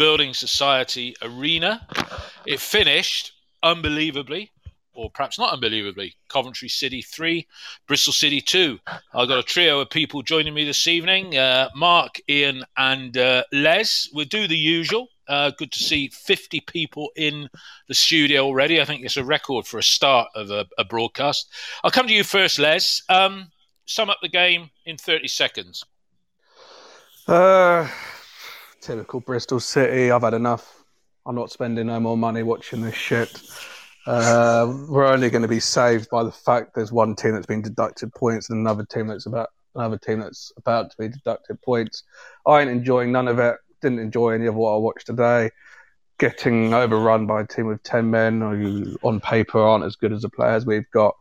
Building Society Arena. It finished unbelievably, or perhaps not unbelievably, Coventry City 3, Bristol City 2. I've got a trio of people joining me this evening uh, Mark, Ian, and uh, Les. We'll do the usual. Uh, good to see 50 people in the studio already. I think it's a record for a start of a, a broadcast. I'll come to you first, Les. Um, sum up the game in 30 seconds. Uh, typical Bristol City. I've had enough. I'm not spending no more money watching this shit. Uh, we're only going to be saved by the fact there's one team that's been deducted points and another team that's about another team that's about to be deducted points. I ain't enjoying none of it didn't enjoy any of what I watched today. Getting overrun by a team of 10 men who, on paper, aren't as good as the players we've got.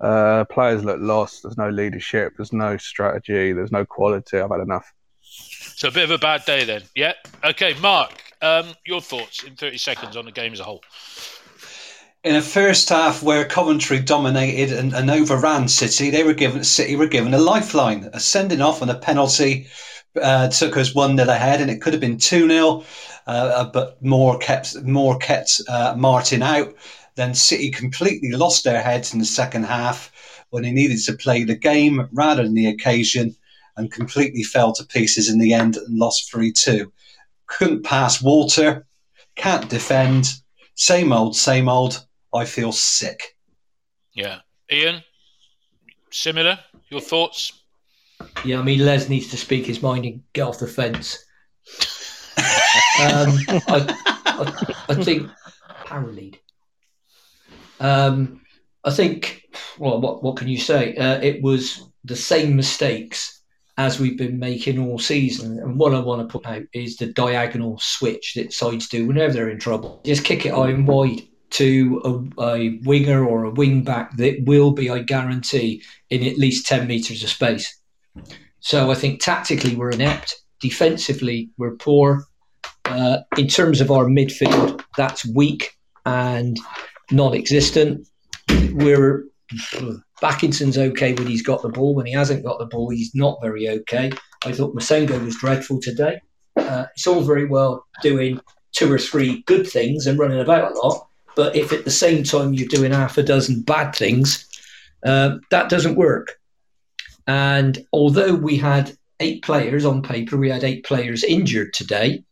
Uh, players look lost. There's no leadership. There's no strategy. There's no quality. I've had enough. So a bit of a bad day then. Yeah. Okay, Mark, um, your thoughts in 30 seconds on the game as a whole. In a first half where Coventry dominated and, and overran City, they were given City were given a lifeline, a sending off and a penalty uh, took us one 0 ahead, and it could have been two 0 uh, uh, but more kept more kept uh, Martin out. Then City completely lost their heads in the second half when they needed to play the game rather than the occasion, and completely fell to pieces in the end and lost three two. Couldn't pass Walter, can't defend. Same old, same old. I feel sick. Yeah, Ian. Similar. Your thoughts? Yeah, I mean, Les needs to speak his mind and get off the fence. um, I, I, I, think paralead. Um, I think. Well, what what can you say? Uh, it was the same mistakes as we've been making all season. And what I want to put out is the diagonal switch that sides do whenever they're in trouble. Just kick it out wide to a, a winger or a wing back that will be, I guarantee, in at least 10 metres of space. So I think tactically we're inept. Defensively, we're poor. Uh, in terms of our midfield, that's weak and non-existent. We're Bakinson's okay when he's got the ball. When he hasn't got the ball, he's not very okay. I thought Massengo was dreadful today. Uh, it's all very well doing two or three good things and running about a lot, but if at the same time you're doing half a dozen bad things, uh, that doesn't work. And although we had eight players on paper, we had eight players injured today.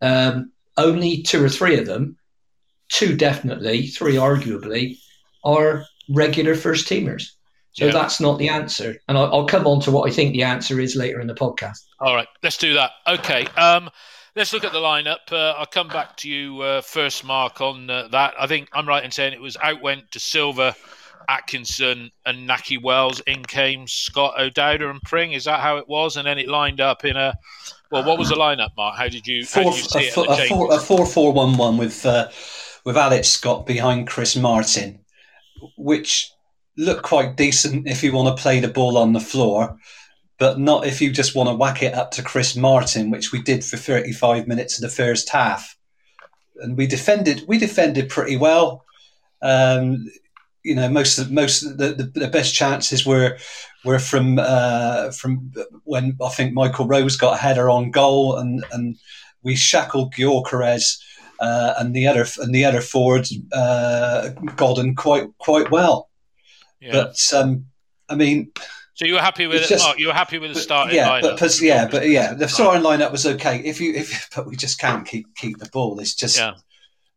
Um, only two or three of them, two definitely, three arguably, are regular first teamers. So yeah. that's not the answer. And I'll, I'll, come on to what I think the answer is later in the podcast. All right, let's do that. Okay. Um, let's look at the lineup. Uh, I'll come back to you uh, first, Mark, on uh, that. I think I'm right in saying it was out went Dasilva, Atkinson and Nahki Wells. In came Scott O'Dowda and Pring. Is that how it was? And then it lined up in a. Well, what was the lineup, Mark? How did you, four, how did you see a, it? A, four, a four four one one with uh, with Alex Scott behind Chris Martin, which look quite decent if you want to play the ball on the floor, but not if you just want to whack it up to Chris Martin, which we did for thirty five minutes of the first half, and we defended we defended pretty well. Um, you know most of most of the, the, the best chances were were from uh, from when I think Michael Rose got a header on goal and and we shackled Gyökeres uh, and the other and the other forward uh, Godden quite quite well. Yeah. But um, I mean. So you were happy with it? Just, you were happy with the starting yeah, lineup? But, yeah, but yeah, the starting lineup was okay. If you, if but we just can't keep keep the ball. It's just, yeah,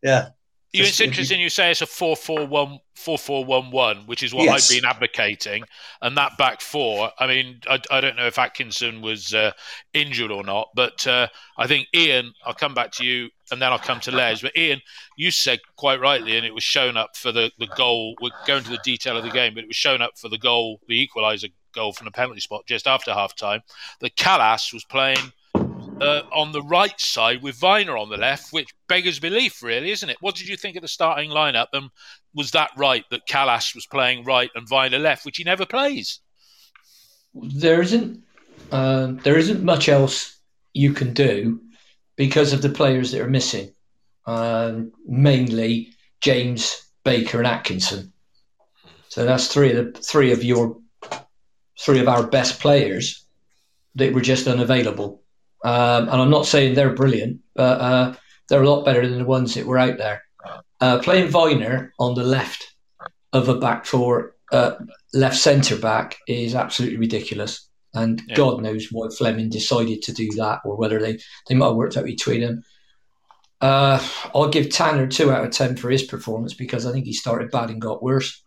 yeah. It's interesting you say it's a 4 4 1 4 4 1 1, which is what yes. I've been advocating. And that back four, I mean, I, I don't know if Atkinson was uh, injured or not, but uh, I think Ian, I'll come back to you and then I'll come to Les. But Ian, you said quite rightly, and it was shown up for the, the goal. We're going to the detail of the game, but it was shown up for the goal, the equaliser goal from the penalty spot just after half time, that Kalas was playing uh, on the right side with Vyner on the left, which beggars belief, really, isn't it? What did you think of the starting lineup? And was that right that Kalas was playing right and Vyner left, which he never plays? There isn't. Uh, there isn't much else you can do because of the players that are missing. Um, mainly James Baker and Atkinson. So that's three of the three of your three of our best players that were just unavailable Um, and I'm not saying they're brilliant, but uh, they're a lot better than the ones that were out there. Uh, playing Vyner on the left of a back four, uh, left centre back, is absolutely ridiculous. And yeah. God knows why Fleming decided to do that, or whether they, they might have worked out between them. Uh, I'll give Tanner two out of ten for his performance because I think he started bad and got worse.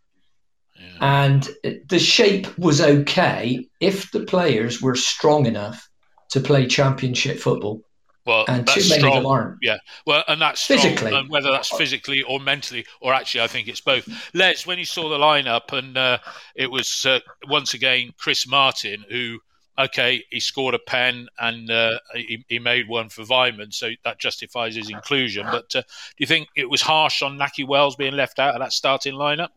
Yeah. And the shape was okay if the players were strong enough to play championship football. Well, and too many strong. of them aren't. Yeah, well, and that's strong, physically, and whether that's physically or mentally, or actually, I think it's both. Les, when you saw the lineup, and uh, it was uh, once again Chris Martin who okay, he scored a pen and uh, he, he, made one for Weimann, so that justifies his inclusion. But uh, do you think it was harsh on Nahki Wells being left out of that starting lineup?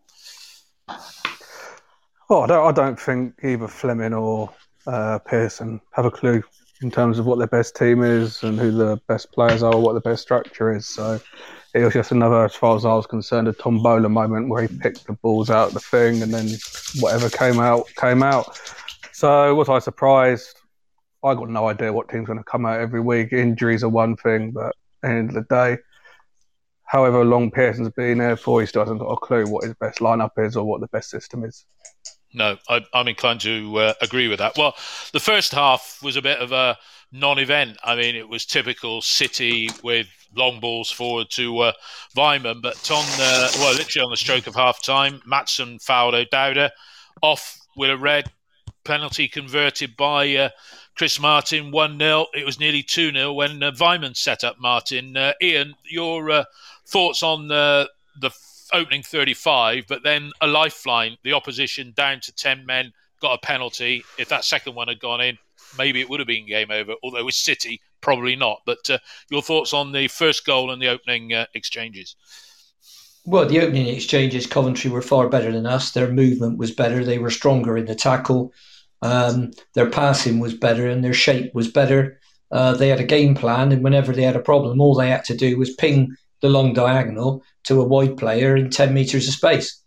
Oh, I don't, I don't think either Fleming or uh, Pearson have a clue in terms of what their best team is and who the best players are, what the best structure is. So it was just another, as far as I was concerned, a Tombola moment where he picked the balls out of the thing and then whatever came out came out. So was I surprised? I got no idea what team's going to come out every week. Injuries are one thing, but the end of the day, however long Pearson's been there for, he still hasn't got a clue what his best lineup is or what the best system is. No, I, am inclined to uh, agree with that. Well, the first half was a bit of a non-event. I mean, it was typical City with long balls forward to uh, Weimann, but on the, well, literally on the stroke of half time, Maatsen fouled O'Dowda off with a red penalty converted by uh, Chris Martin, 1 0. It was nearly 2 0 when uh, Weimann set up Martin. Uh, Ian, your uh, thoughts on the opening 35, but then a lifeline, the opposition down to 10 men, got a penalty. If that second one had gone in, maybe it would have been game over, although with City, probably not. But uh, your thoughts on the first goal and the opening uh, exchanges? Well, the opening exchanges, Coventry were far better than us. Their movement was better. They were stronger in the tackle. Um, their passing was better and their shape was better. Uh, they had a game plan, and whenever they had a problem, all they had to do was ping the long diagonal to a wide player in 10 metres of space.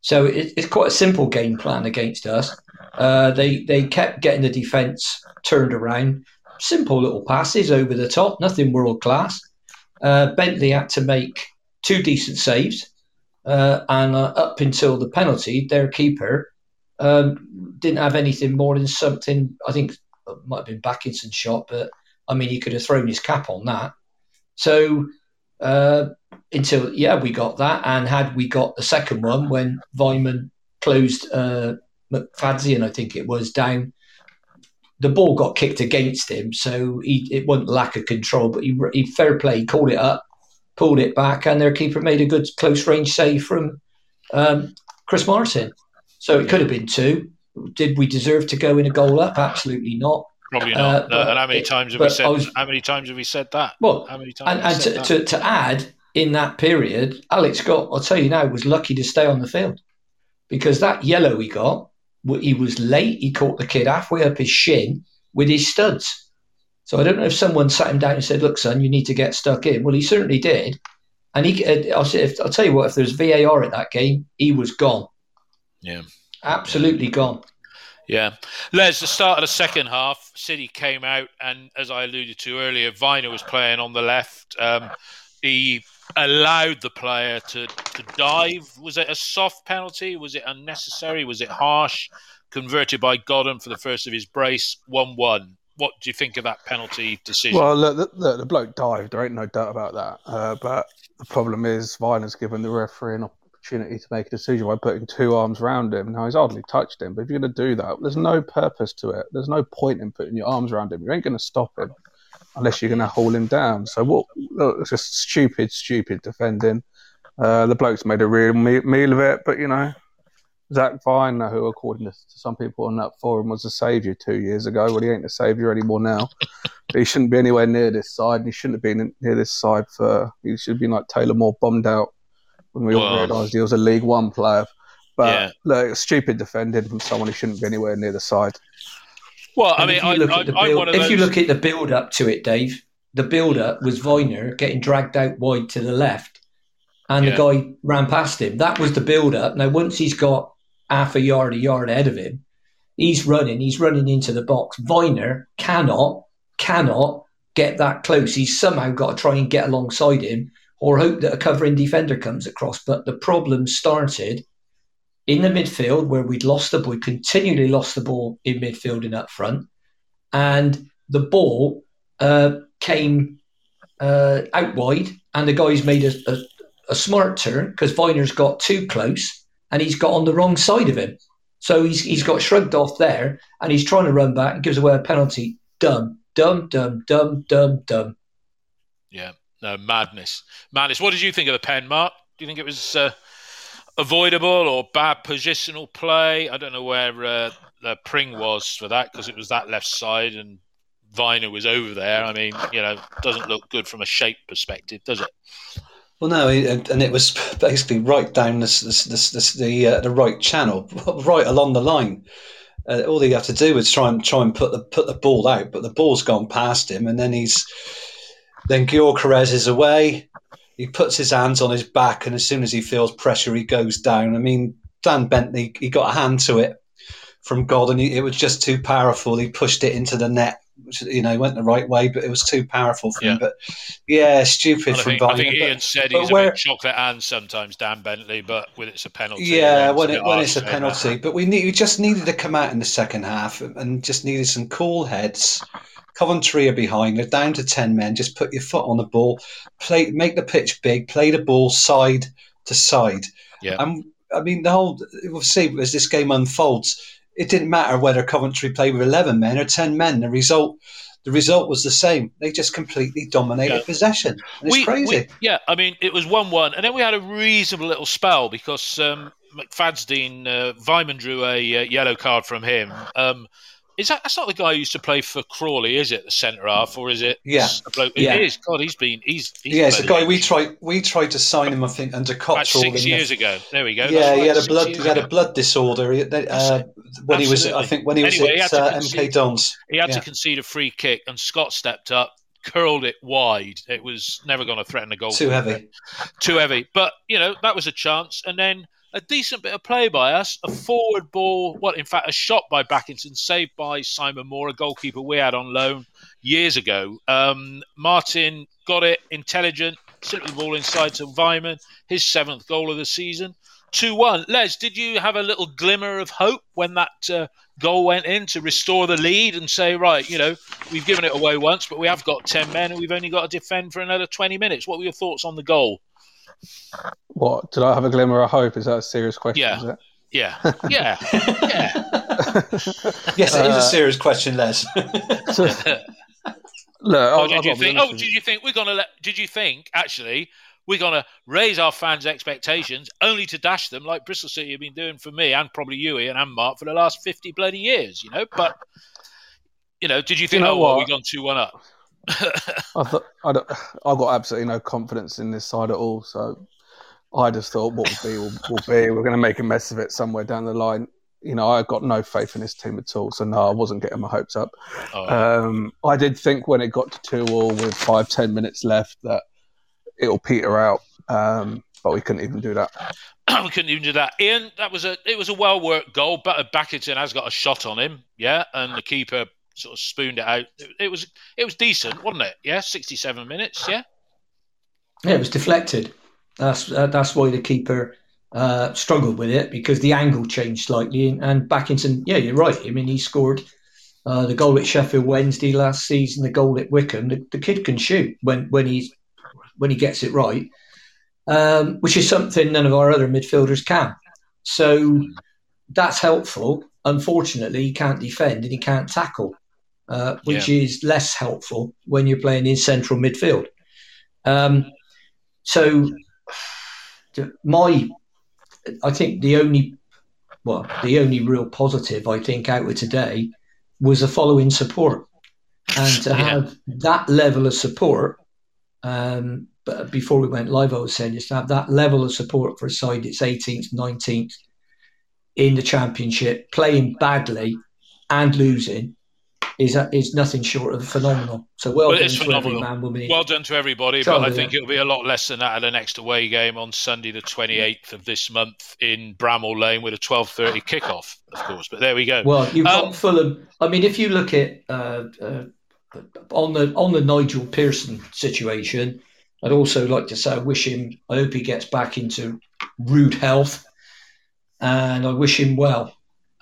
So it, it's quite a simple game plan against us. Uh, they, they kept getting the defence turned around. Simple little passes over the top, nothing world class. Uh, Bentley had to make two decent saves. Uh, and uh, up until the penalty, their keeper um, didn't have anything more than something. I think might have been Bakinson's shot, but I mean, he could have thrown his cap on that. So uh, until yeah, we got that, and had we got the second one when Weimann closed uh, McFadzean, I think it was down. The ball got kicked against him, so he, it wasn't lack of control, but he, he fair play, he called it up, pulled it back, and their keeper made a good close range save from um, Chris Martin. So it could have been two. Did we deserve to go in a goal up? Absolutely not. Probably not. Uh, no, and how many times have we said? Was, how many times have we said that? Well, how many times? And, and to, to, to, add in that period, Alex Scott, I'll tell you now, was lucky to stay on the field because that yellow he got, he was late. He caught the kid halfway up his shin with his studs. So I don't know if someone sat him down and said, "Look, son, you need to get stuck in." Well, he certainly did. And he, uh, I'll, say, I'll tell you what, if there's VAR at that game, he was gone. Yeah, absolutely gone. Yeah. Les, the start of the second half, City came out, and as I alluded to earlier, Vyner was playing on the left. Um, he allowed the player to, to dive. Was it a soft penalty? Was it unnecessary? Was it harsh? Converted by Godden for the first of his brace, 1 1. What do you think of that penalty decision? Well, look, the, the, bloke dived. There ain't no doubt about that. Uh, but the problem is, Vyner's given the referee an opportunity to make a decision by putting two arms around him. Now he's hardly touched him, but if you're going to do that, there's no purpose to it. There's no point in putting your arms around him. You ain't going to stop him unless you're going to haul him down. So what? It's just stupid, stupid defending. Uh, the bloke's made a real meal of it, but you know, Zak Vyner, who according to some people on that forum was a saviour two years ago, well, he ain't a saviour anymore now. he shouldn't be anywhere near this side. And he shouldn't have been near this side for. He should have been like Taylor Moore bombed out when we all realised he was a League One player. But yeah. look, stupid defending from someone who shouldn't be anywhere near the side. Well, I mean, I, I, build, if you look at the build up to it, Dave, the build up was Vyner getting dragged out wide to the left, and yeah. the guy ran past him. That was the build up. Now, once he's got half a yard, a yard ahead of him, he's running. He's running into the box. Vyner cannot cannot get that close. He's somehow got to try and get alongside him or hope that a covering defender comes across. But the problem started in the midfield where we'd lost the ball, continually lost the ball in midfield and up front. And the ball uh, came uh, out wide, and the guys made a, a, a smart turn because Vyner's got too close and he's got on the wrong side of him. So he's, he's got shrugged off there and he's trying to run back and gives away a penalty. Dumb, dumb, dumb, dumb, dumb, dumb. Yeah, no, madness. Madness. What did you think of the pen, Mark? Do you think it was uh, avoidable or bad positional play? I don't know where uh, the Pring was for that because it was that left side and Vyner was over there. I mean, you know, doesn't look good from a shape perspective, does it? Well, no, and it was basically right down this, this, this the uh, the right channel, right along the line. Uh, all he had to do was try and try and put the put the ball out, but the ball's gone past him, and then he's then Gyökeres is away. He puts his hands on his back, and as soon as he feels pressure, he goes down. I mean, Dan Bentley, he got a hand to it from God, and he, it was just too powerful. He pushed it into the net which you know went the right way, but it was too powerful for yeah. him. But yeah, stupid from think, I think Ian but, said he's where, a bit chocolate and sometimes Dan Bentley, but when it's a penalty, yeah, when it, when it's a penalty. That. But we need we just needed to come out in the second half and just needed some cool heads. Coventry are behind. They're down to ten men. Just put your foot on the ball, play, make the pitch big, play the ball side to side. Yeah. And I mean, the whole we'll see as this game unfolds it didn't matter whether Coventry played with eleven men or ten men. The result, the result was the same. They just completely dominated yeah. possession. It's we, crazy. We, yeah, I mean, it was one-one, and then we had a reasonable little spell because um, McFadzean, uh, Weimann drew a uh, yellow card from him. Um, is that that's not the guy who used to play for Crawley, is it? The centre half, or is it? Yeah, it yeah. is. God, he's been he's, he's yeah. It's a guy we tried we tried to sign him. I think under Cotterill six years the, ago. There we go. Yeah, right, he had a blood he had ago. a blood disorder. He, uh, when he was, I think, when he was anyway, at uh, MK Dons, he had yeah. to concede a free kick, and Scott stepped up, curled it wide. It was never going to threaten a goal. Too heavy. Too heavy. But you know that was a chance, and then a decent bit of play by us, a forward ball, well, in fact, a shot by Bakinson, saved by Simon Moore, a goalkeeper we had on loan years ago. Um, Martin got it, intelligent, slipped the ball inside to Weimann, his seventh goal of the season. 2 1. Les, did you have a little glimmer of hope when that uh, goal went in to restore the lead and say, right, you know, we've given it away once, but we have got 10 men and we've only got to defend for another 20 minutes? What were your thoughts on the goal? What did I have a glimmer of hope? Is that a serious question? Yeah, yeah, yeah, yeah. yes, it is a uh, serious question, Les. Look, oh, did you think? Oh, did you think we're gonna let? Did you think actually we're gonna raise our fans' expectations only to dash them like Bristol City have been doing for me and probably you, Ian and Mark, for the last fifty bloody years? You know, but you know, did you think? You know oh, what? Well, we gone two one up. I thought I, I got absolutely no confidence in this side at all. So I just thought what will be will, will be. We're going to make a mess of it somewhere down the line. You know, I got no faith in this team at all. So no, I wasn't getting my hopes up. Oh. Um, I did think when it got to two all with five ten minutes left that it'll peter out, um, but we couldn't even do that. we couldn't even do that. Ian, that was a it was a well worked goal. But Bakinson has got a shot on him, yeah, and the keeper sort of spooned it out. It, it was it was decent, wasn't it? Yeah, sixty seven minutes. Yeah. Yeah, it was deflected. That's uh, that's why the keeper uh, struggled with it because the angle changed slightly. And, and Bakinson, yeah, you're right. I mean, he scored uh, the goal at Sheffield Wednesday last season, the goal at Wycombe. The, the kid can shoot when when he's when he gets it right, um, which is something none of our other midfielders can. So that's helpful. Unfortunately, he can't defend and he can't tackle, uh, which yeah. is less helpful when you're playing in central midfield. Um, so my, I think the only, well, the only real positive I think out of today was the following support, and to yeah. have that level of support. Um, but before we went live, I was saying just to have that level of support for a side that's 18th, 19th in the championship, playing badly and losing, is is nothing short of phenomenal. So well, well done to every man, woman. Well done to everybody, but I think it'll be a lot less than that at the next away game on Sunday, the twenty eighth of this month in Bramall Lane with a twelve thirty kickoff, of course. But there we go. Well, you've um, got Fulham. I mean, if you look at uh, uh, on the on the Nigel Pearson situation, I'd also like to say I wish him. I hope he gets back into rude health, and I wish him well.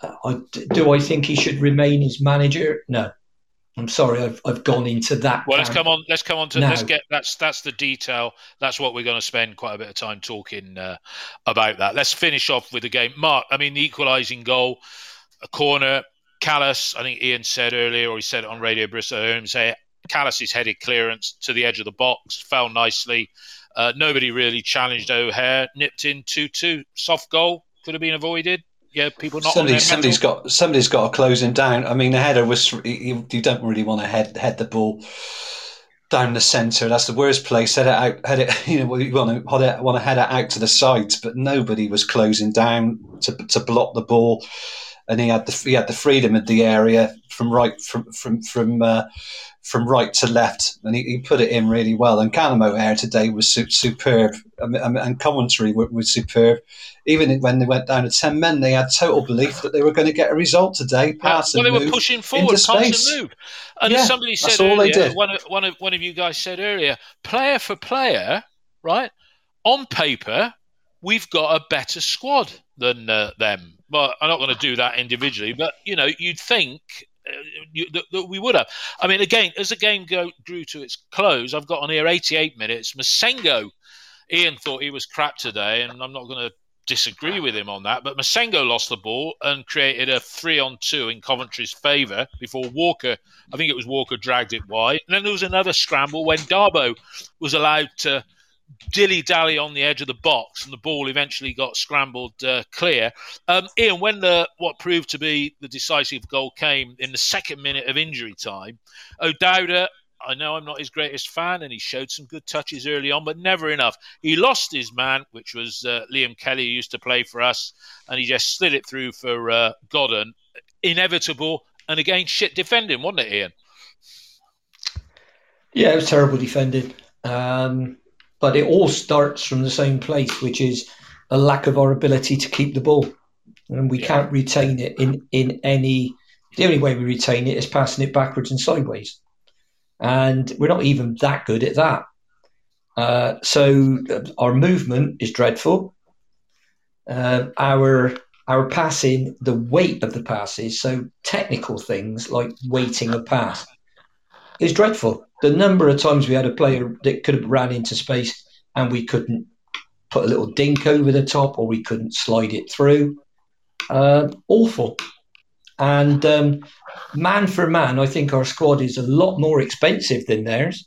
Uh, I, do I think he should remain as manager? No. I'm sorry, I've, I've gone into that. Well, let's come on. Let's come on to let's get that's that's the detail. That's what we're going to spend quite a bit of time talking uh, about. That. Let's finish off with the game. Mark, I mean, the equalising goal, a corner. Kalas, I think Ian said earlier, or he said it on Radio Bristol. I heard him say headed clearance to the edge of the box fell nicely. Uh, nobody really challenged O'Hare. Nipped in two-two. Soft goal could have been avoided yeah, people not somebody, somebody's got somebody's got to close him down. I mean, the header was you, you don't really want to head head the ball down the centre. That's the worst place. Head it out. Head it. You know, you want to head it, want to head it out to the sides, but nobody was closing down to to block the ball, and he had the he had the freedom of the area from right from from from. Uh, from right to left, and he, he, put it in really well. And Callum O'Hare today was su- superb, um, um, and, and Coventry was, was superb. Even when they went down to ten men, they had total belief that they were going to get a result today. Uh, pass well, they were pushing forward, pass and move. And yeah, somebody said earlier, one of, one of one of you guys said earlier, player for player, right? On paper, we've got a better squad than uh, them. But I'm not going to do that individually. But you know, you'd think Uh, that, that, we would have. I mean, again, as the game go, grew to its close, I've got on here 88 minutes. Massengo, Ian thought he was crap today, and I'm not going to disagree with him on that. But Massengo lost the ball and created a three on two in Coventry's favour before Walker, I think it was Walker, dragged it wide. And then there was another scramble when Dabo was allowed to dilly dally on the edge of the box, and the ball eventually got scrambled uh, clear. Um, Ian, when the what proved to be the decisive goal came in the second minute of injury time, O'Dowda. I know I'm not his greatest fan, and he showed some good touches early on, but never enough. He lost his man, which was uh, Liam Kelly, who used to play for us, and he just slid it through for uh, Godden. Inevitable, and again, shit defending, wasn't it, Ian? Yeah, it was terrible defending. Um, but it all starts from the same place, which is a lack of our ability to keep the ball, and we yeah. can't retain it in in any. The only way we retain it is passing it backwards and sideways, and we're not even that good at that. Uh, so uh, our movement is dreadful. Uh, our our passing, the weight of the passes, so technical things like weighting a pass, is dreadful the number of times we had a player that could have ran into space and we couldn't put a little dink over the top or we couldn't slide it through. Uh, awful. And um, man for man, I think our squad is a lot more expensive than theirs.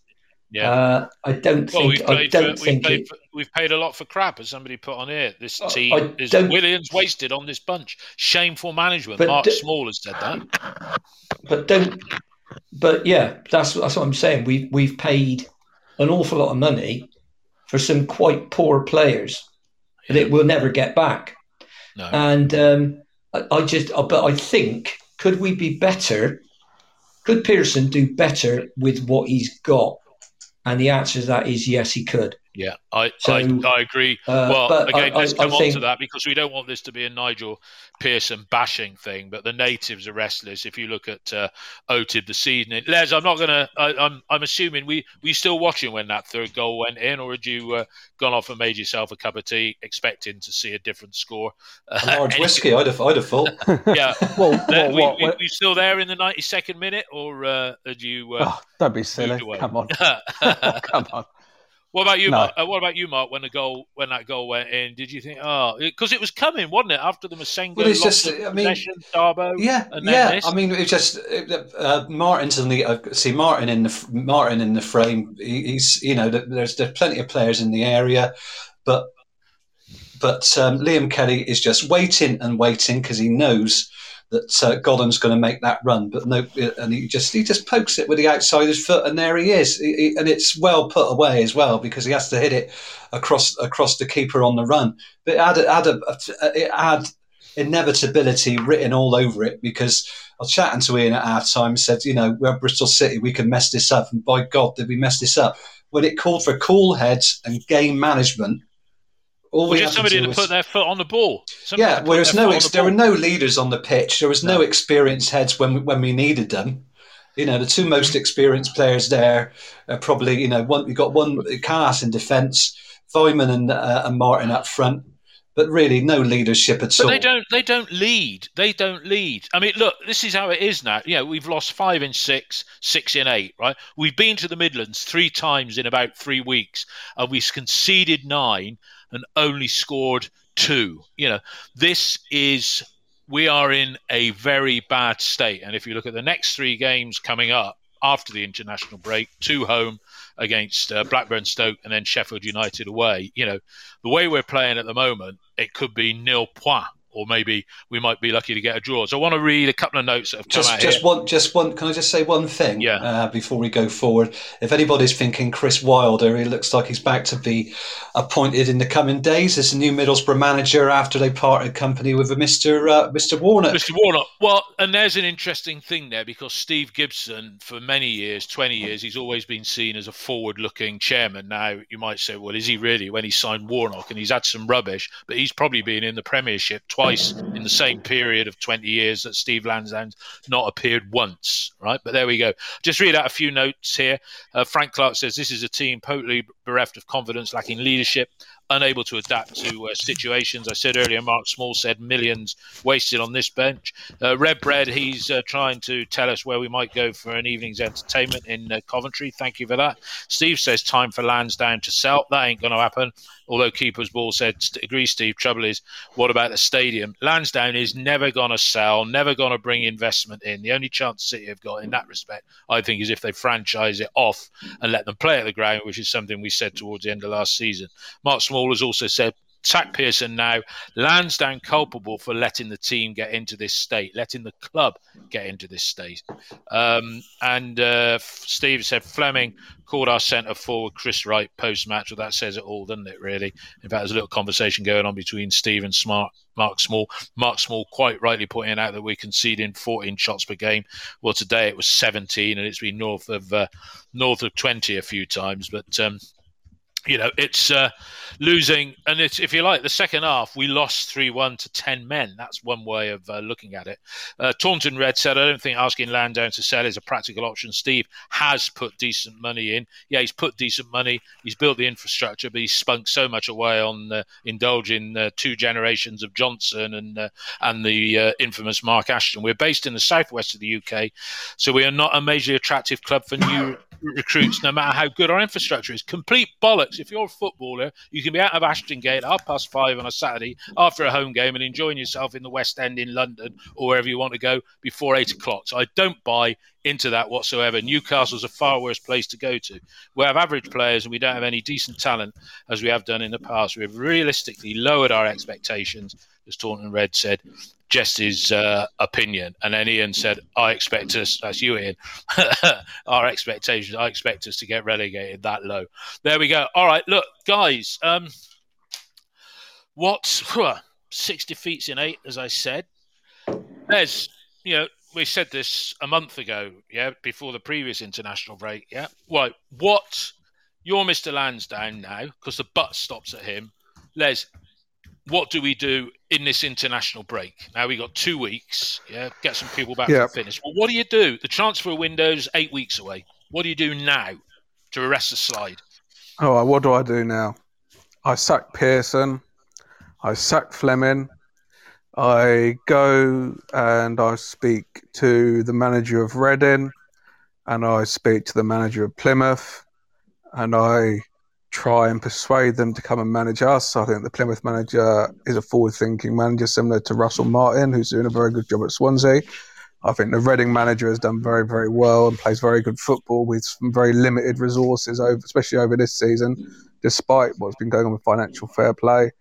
Yeah, uh, I don't well, think. I don't for, think we've, it, paid, we've paid a lot for crap, as somebody put on here. This team is Williams wasted on this bunch. Shameful management. Mark d- Small has said that. But don't but yeah, that's that's what I'm saying. We've we've paid an awful lot of money for some quite poor players that it will never get back. No. And um, I, I, just, but I think, could we be better? Could Pearson do better with what he's got? And the answer to that is yes, he could. Yeah, I so, I, I, agree. Uh, well, again, I, let's come on to that because we don't want this to be a Nigel Pearson bashing thing, but the natives are restless. If you look at uh, OTIB this evening, Les, I'm not gonna. I, am I'm, I'm assuming we were you still watching when that third goal went in, or had you uh, gone off and made yourself a cup of tea, expecting to see a different score? A large whiskey, I'd have, I'd have thought. yeah. well, well, we, what, we, we, still there in the 92nd minute, or uh, had you? Uh, oh, don't be silly. Come on. Come on. What about you? No. Mark? Uh, what about you, Mark? When the goal, when that goal went in, did you think, oh, because it, was coming, wasn't it? After the Massengo, well, it's just, I mean, Dabo, yeah, yeah. This. I mean, it's just uh, Martin's in the uh, see Martin in the Martin in the frame. he's you know, there's there's plenty of players in the area, but but um, Liam Kelly is just waiting and waiting because he knows that uh, going to make that run, but no, and he just he just pokes it with the outside of his foot, and there he is, he, he, and it's well put away as well because he has to hit it across across the keeper on the run. But it had, had, a, it had inevitability written all over it because I was chatting to Ian at half time, said, you know, we're Bristol City, we can mess this up, and by God, did we mess this up? When it called for cool heads and game management all we just somebody to, to put their foot on the ball. Somebody yeah, whereas no, ex- the there were no leaders on the pitch. There was no, no experienced heads when we, when we needed them. You know, the two most experienced players there are probably, you know, one you've got one Kalas in defence, Weimann and, uh, and Martin up front but really no leadership at but all. They don't. They don't lead. They don't lead. I mean, look, this is how it is now. You know, we've lost five in six, six in eight. Right? We've been to the Midlands three times in about three weeks, and we've conceded nine and only scored two. You know, this is. We are in a very bad state, and if you look at the next three games coming up after the international break, two home, against uh, Blackburn Stoke and then Sheffield United away. You know, the way we're playing at the moment, it could be nil point or maybe we might be lucky to get a draw. So I want to read a couple of notes that have just, come out just here. one, just one. Can I just say one thing? Yeah. Uh, before we go forward, if anybody's thinking Chris Wilder, he looks like he's back to be appointed in the coming days as the new Middlesbrough manager after they parted company with Mister uh, Mister Warnock. Mr. Warnock. Well, and there's an interesting thing there because Steve Gibson, for many years, 20 years, he's always been seen as a forward looking chairman. Now, you might say, well, is he really when he signed Warnock and he's had some rubbish, but he's probably been in the Premiership twice in the same period of 20 years that Steve Lansdown's not appeared once, right? But there we go. Just read out a few notes here. Uh, Frank Clark says this is a team totally bereft of confidence, lacking leadership, unable to adapt to uh, situations. I said earlier, Mark Small said millions wasted on this bench. Uh, Red Bread, he's uh, trying to tell us where we might go for an evening's entertainment in uh, Coventry. Thank you for that. Steve says time for Lansdown to sell. That ain't going to happen. Although Keeper's Ball said, agree, Steve. Trouble is, what about the stadium? Lansdown is never going to sell, never going to bring investment in. The only chance City have got in that respect, I think, is if they franchise it off and let them play at the ground, which is something we said towards the end of last season. Mark Small has also said sack Pearson now. Lansdown culpable for letting the team get into this state, letting the club get into this state. Um, and uh, Steve said Fleming called our centre forward Chris Wright post match. Well, that says it all, doesn't it? Really. In fact, there's a little conversation going on between Steve and Smart. Mark Small. Mark Small quite rightly pointing out that we're conceding 14 shots per game. Well, today it was 17, and it's been north of uh, north of 20 a few times. But um, you know, it's uh, losing, and it's if you like, the second half we lost three one to ten men. That's one way of uh, looking at it. Uh, Taunton Red said, "I don't think asking Lansdown to sell is a practical option." Steve has put decent money in. Yeah, he's put decent money. He's built the infrastructure, but he's spunk so much away on uh, indulging uh, two generations of Johnson and uh, and the infamous Mark Ashton. We're based in the southwest of the UK, so we are not a majorly attractive club for new recruits, no matter how good our infrastructure is. Complete bollocks. If you're a footballer, you can be out of Ashton Gate at half past five on a Saturday after a home game and enjoying yourself in the West End in London or wherever you want to go before eight o'clock. So I don't buy into that whatsoever. Newcastle's a far worse place to go to. We have average players and we don't have any decent talent as we have done in the past. We have realistically lowered our expectations, as Taunton Red said, his uh, opinion. And then Ian said, I expect us, that's you, Ian, our expectations, I expect us to get relegated that low. There we go. All right, look, guys, um, what, six defeats in eight, as I said. There's, you know, we said this a month ago, yeah, before the previous international break, yeah. Well, what, you're Mr. Lansdown now, because the butt stops at him. Les, what do we do in this international break? Now we got two weeks, yeah, get some people back Yeah. from fitness. Well, what do you do? The transfer window's eight weeks away. What do you do now to arrest the slide? Oh, what do I do now? I sack Pearson. I sack Fleming. I go and I speak to the manager of Reading, and I speak to the manager of Plymouth, and I try and persuade them to come and manage us. I think the Plymouth manager is a forward-thinking manager, similar to Russell Martin, who's doing a very good job at Swansea. I think the Reading manager has done very, very well and plays very good football with very limited resources, over, especially over this season, despite what's been going on with financial fair play.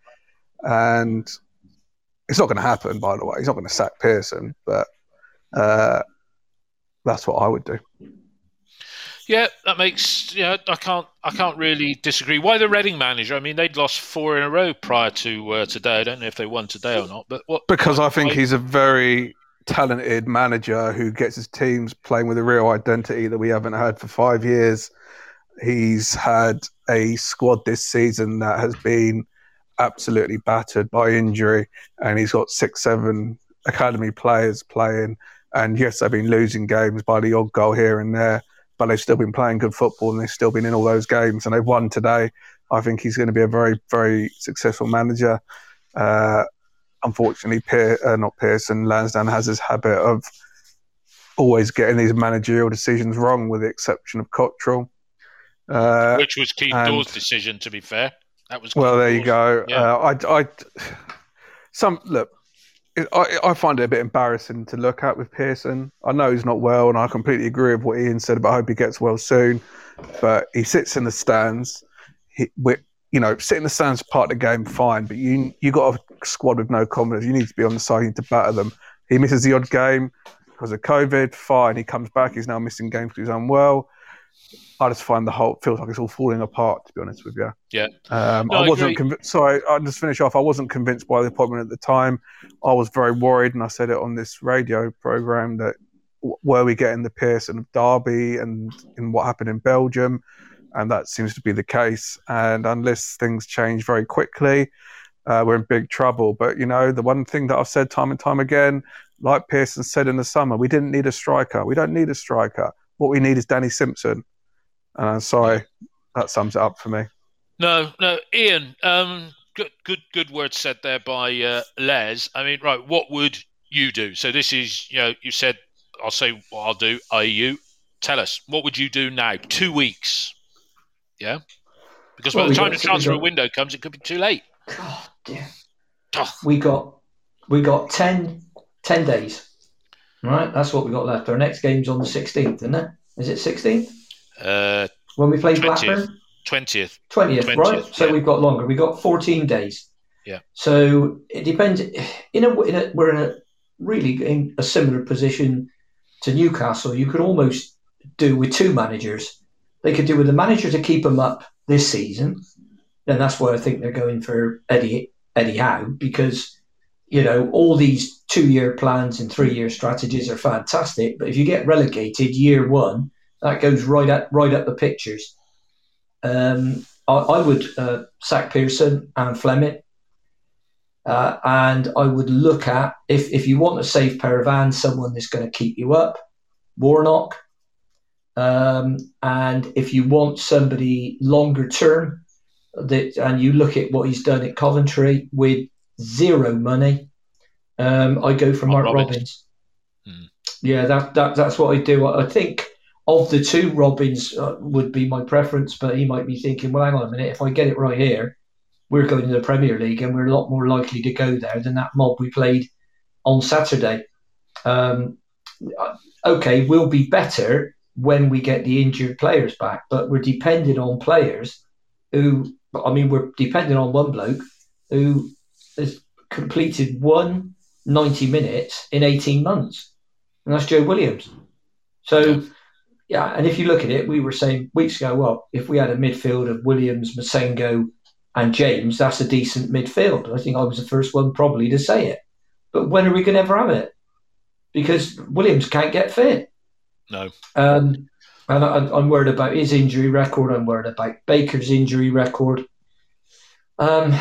And it's not going to happen, by the way. He's not going to sack Pearson, but uh, that's what I would do. Yeah, that makes yeah. I can't I can't really disagree. Why the Reading manager? I mean, they'd lost four in a row prior to uh, today. I don't know if they won today or not, but what? Because I think he's a very talented manager who gets his teams playing with a real identity that we haven't had for five years. He's had a squad this season that has been absolutely battered by injury, and he's got six, seven academy players playing And yes, they've been losing games by the odd goal here and there, but they've still been playing good football and they've still been in all those games and they've won today. I think he's going to be a very, very successful manager. Uh, unfortunately, Pier, uh, not Pearson, Lansdown has his habit of always getting these managerial decisions wrong, with the exception of Cotterill. Uh, Which was Keith Dawe's decision, to be fair. That was well. There you go. Yeah. Uh, I, I, some look. I, I find it a bit embarrassing to look at with Pearson. I know he's not well, and I completely agree with what Ian said about I hope he gets well soon. But he sits in the stands. He, you know, sitting in the stands part of the game, fine. But you you got a squad with no confidence. You need to be on the side. You need to batter them. He misses the odd game because of COVID. Fine. He comes back. He's now missing games because he's unwell. I just find the whole feels like it's all falling apart. To be honest with you, yeah. Um, no, I wasn't convinced. Sorry, I'll just finish off. I wasn't convinced by the appointment at the time. I was very worried, and I said it on this radio program that were we getting the Pearson of Derby and in what happened in Belgium, and that seems to be the case. And unless things change very quickly, uh, we're in big trouble. But you know, the one thing that I've said time and time again, like Pearson said in the summer, we didn't need a striker. We don't need a striker. What we need is Danny Simpson. And I'm sorry, that sums it up for me. No, no, Ian. Um, good, good, good words said there by uh, Les. I mean, right, what would you do? So this is, you know, you said I'll say what I'll do. Are you? Tell us what would you do now? Two weeks. Yeah, because well, by the time the transfer got, window comes, it could be too late. God damn. Oh. We got we got 10, 10 days. Right, that's what we got left. Our next game's on the sixteenth, isn't it? Is it sixteenth? Uh, when we play 20th, Blackburn? 20th. 20th. right? So yeah. we've got longer. We've got 14 days. Yeah. So it depends. In a, in a, we're in a really in a similar position to Newcastle. You could almost do with two managers. They could do with the manager to keep them up this season, and that's why I think they're going for Eddie Eddie Howe because you know all these two year plans and three year strategies are fantastic. But if you get relegated year one, that goes right up right up the pictures. Um, I, I, would uh, sack Pearson and Fleming, uh, and I would look at if if you want a safe pair of hands, someone that's going to keep you up, Warnock, um, and if you want somebody longer term, that and you look at what he's done at Coventry with zero money, um, I go for Mark, Mark Robins. Robins. Hmm. Yeah, that, that that's what I do. I think of the two, Robins uh, would be my preference, but he might be thinking, well, hang on a minute, if I get it right here, we're going to the Premier League and we're a lot more likely to go there than that mob we played on Saturday. Um, uh, okay, we'll be better when we get the injured players back, but we're dependent on players who, I mean, we're dependent on one bloke who has completed one 90 minutes in 18 months, and that's Joe Williams. So, yeah, and if you look at it, we were saying weeks ago, well, if we had a midfield of Williams, Massengo, and James, that's a decent midfield. I think I was the first one probably to say it. But when are we going to ever have it? Because Williams can't get fit. No. Um, and I, am worried about his injury record. I'm worried about Baker's injury record. Um,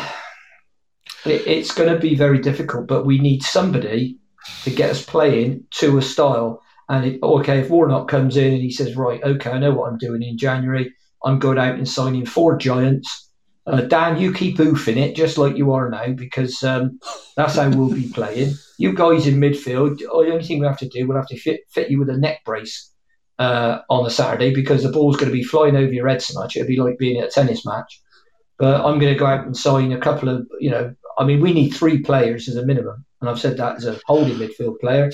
it, it's going to be very difficult, but we need somebody to get us playing to a style and it, okay, if Warnock comes in and he says, right, okay, I know what I'm doing in January. I'm going out and signing four giants. Uh, Dan, you keep oofing it just like you are now because um, that's how we'll be playing. You guys in midfield, oh, the only thing we have to do, we'll have to fit, fit you with a neck brace uh, on a Saturday because the ball's going to be flying over your head so much. It'll be like being at a tennis match. But I'm going to go out and sign a couple of, you know, I mean, we need three players as a minimum and I've said that as a holding midfield player,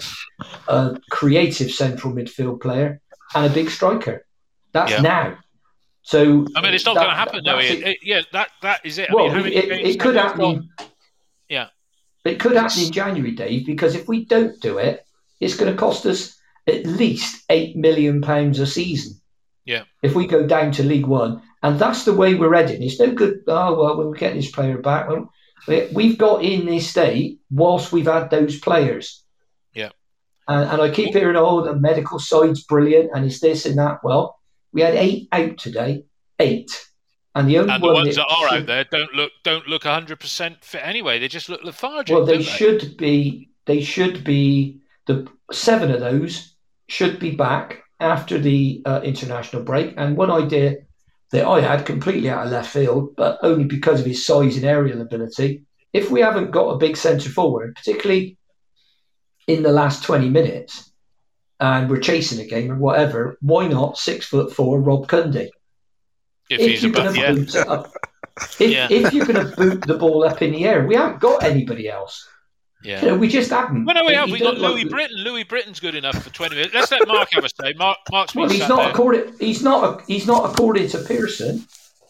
a creative central midfield player, and a big striker. That's yeah. now. So I mean, it's not going to happen though. It, it, yeah, that that is it. Well, I mean, it, it could happen. yeah, it could happen in January, Dave, because if we don't do it, it's going to cost us at least eight million pounds a season. Yeah. If we go down to League One, and that's the way we're heading. It's no good. Oh well, we'll get this player back. Well, we've got in this state whilst we've had those players. Yeah. And, and I keep hearing, oh, the medical side's brilliant and it's this and that. Well, we had eight out today, eight. And the only and the ones that, that are should, out there don't look don't look hundred percent fit anyway. They just look lethargic. Well, they, they should be. They should be. The seven of those should be back after the uh, international break. And one idea that I had completely out of left field, but only because of his size and aerial ability. If we haven't got a big centre forward, particularly in the last 20 minutes, and we're chasing a game or whatever, why not six foot four Rob Cundy? If, if you're going to yeah. boot up, if, yeah. if you're going to boot the ball up in the air, we haven't got anybody else. Yeah, you we just haven't. Well, no, we have. We got Louis like... Britton. Louis Britton's good enough for twenty minutes. Let's let Mark have a say. Mark, Mark's well, he's not according. He's not. He's not according to Pearson.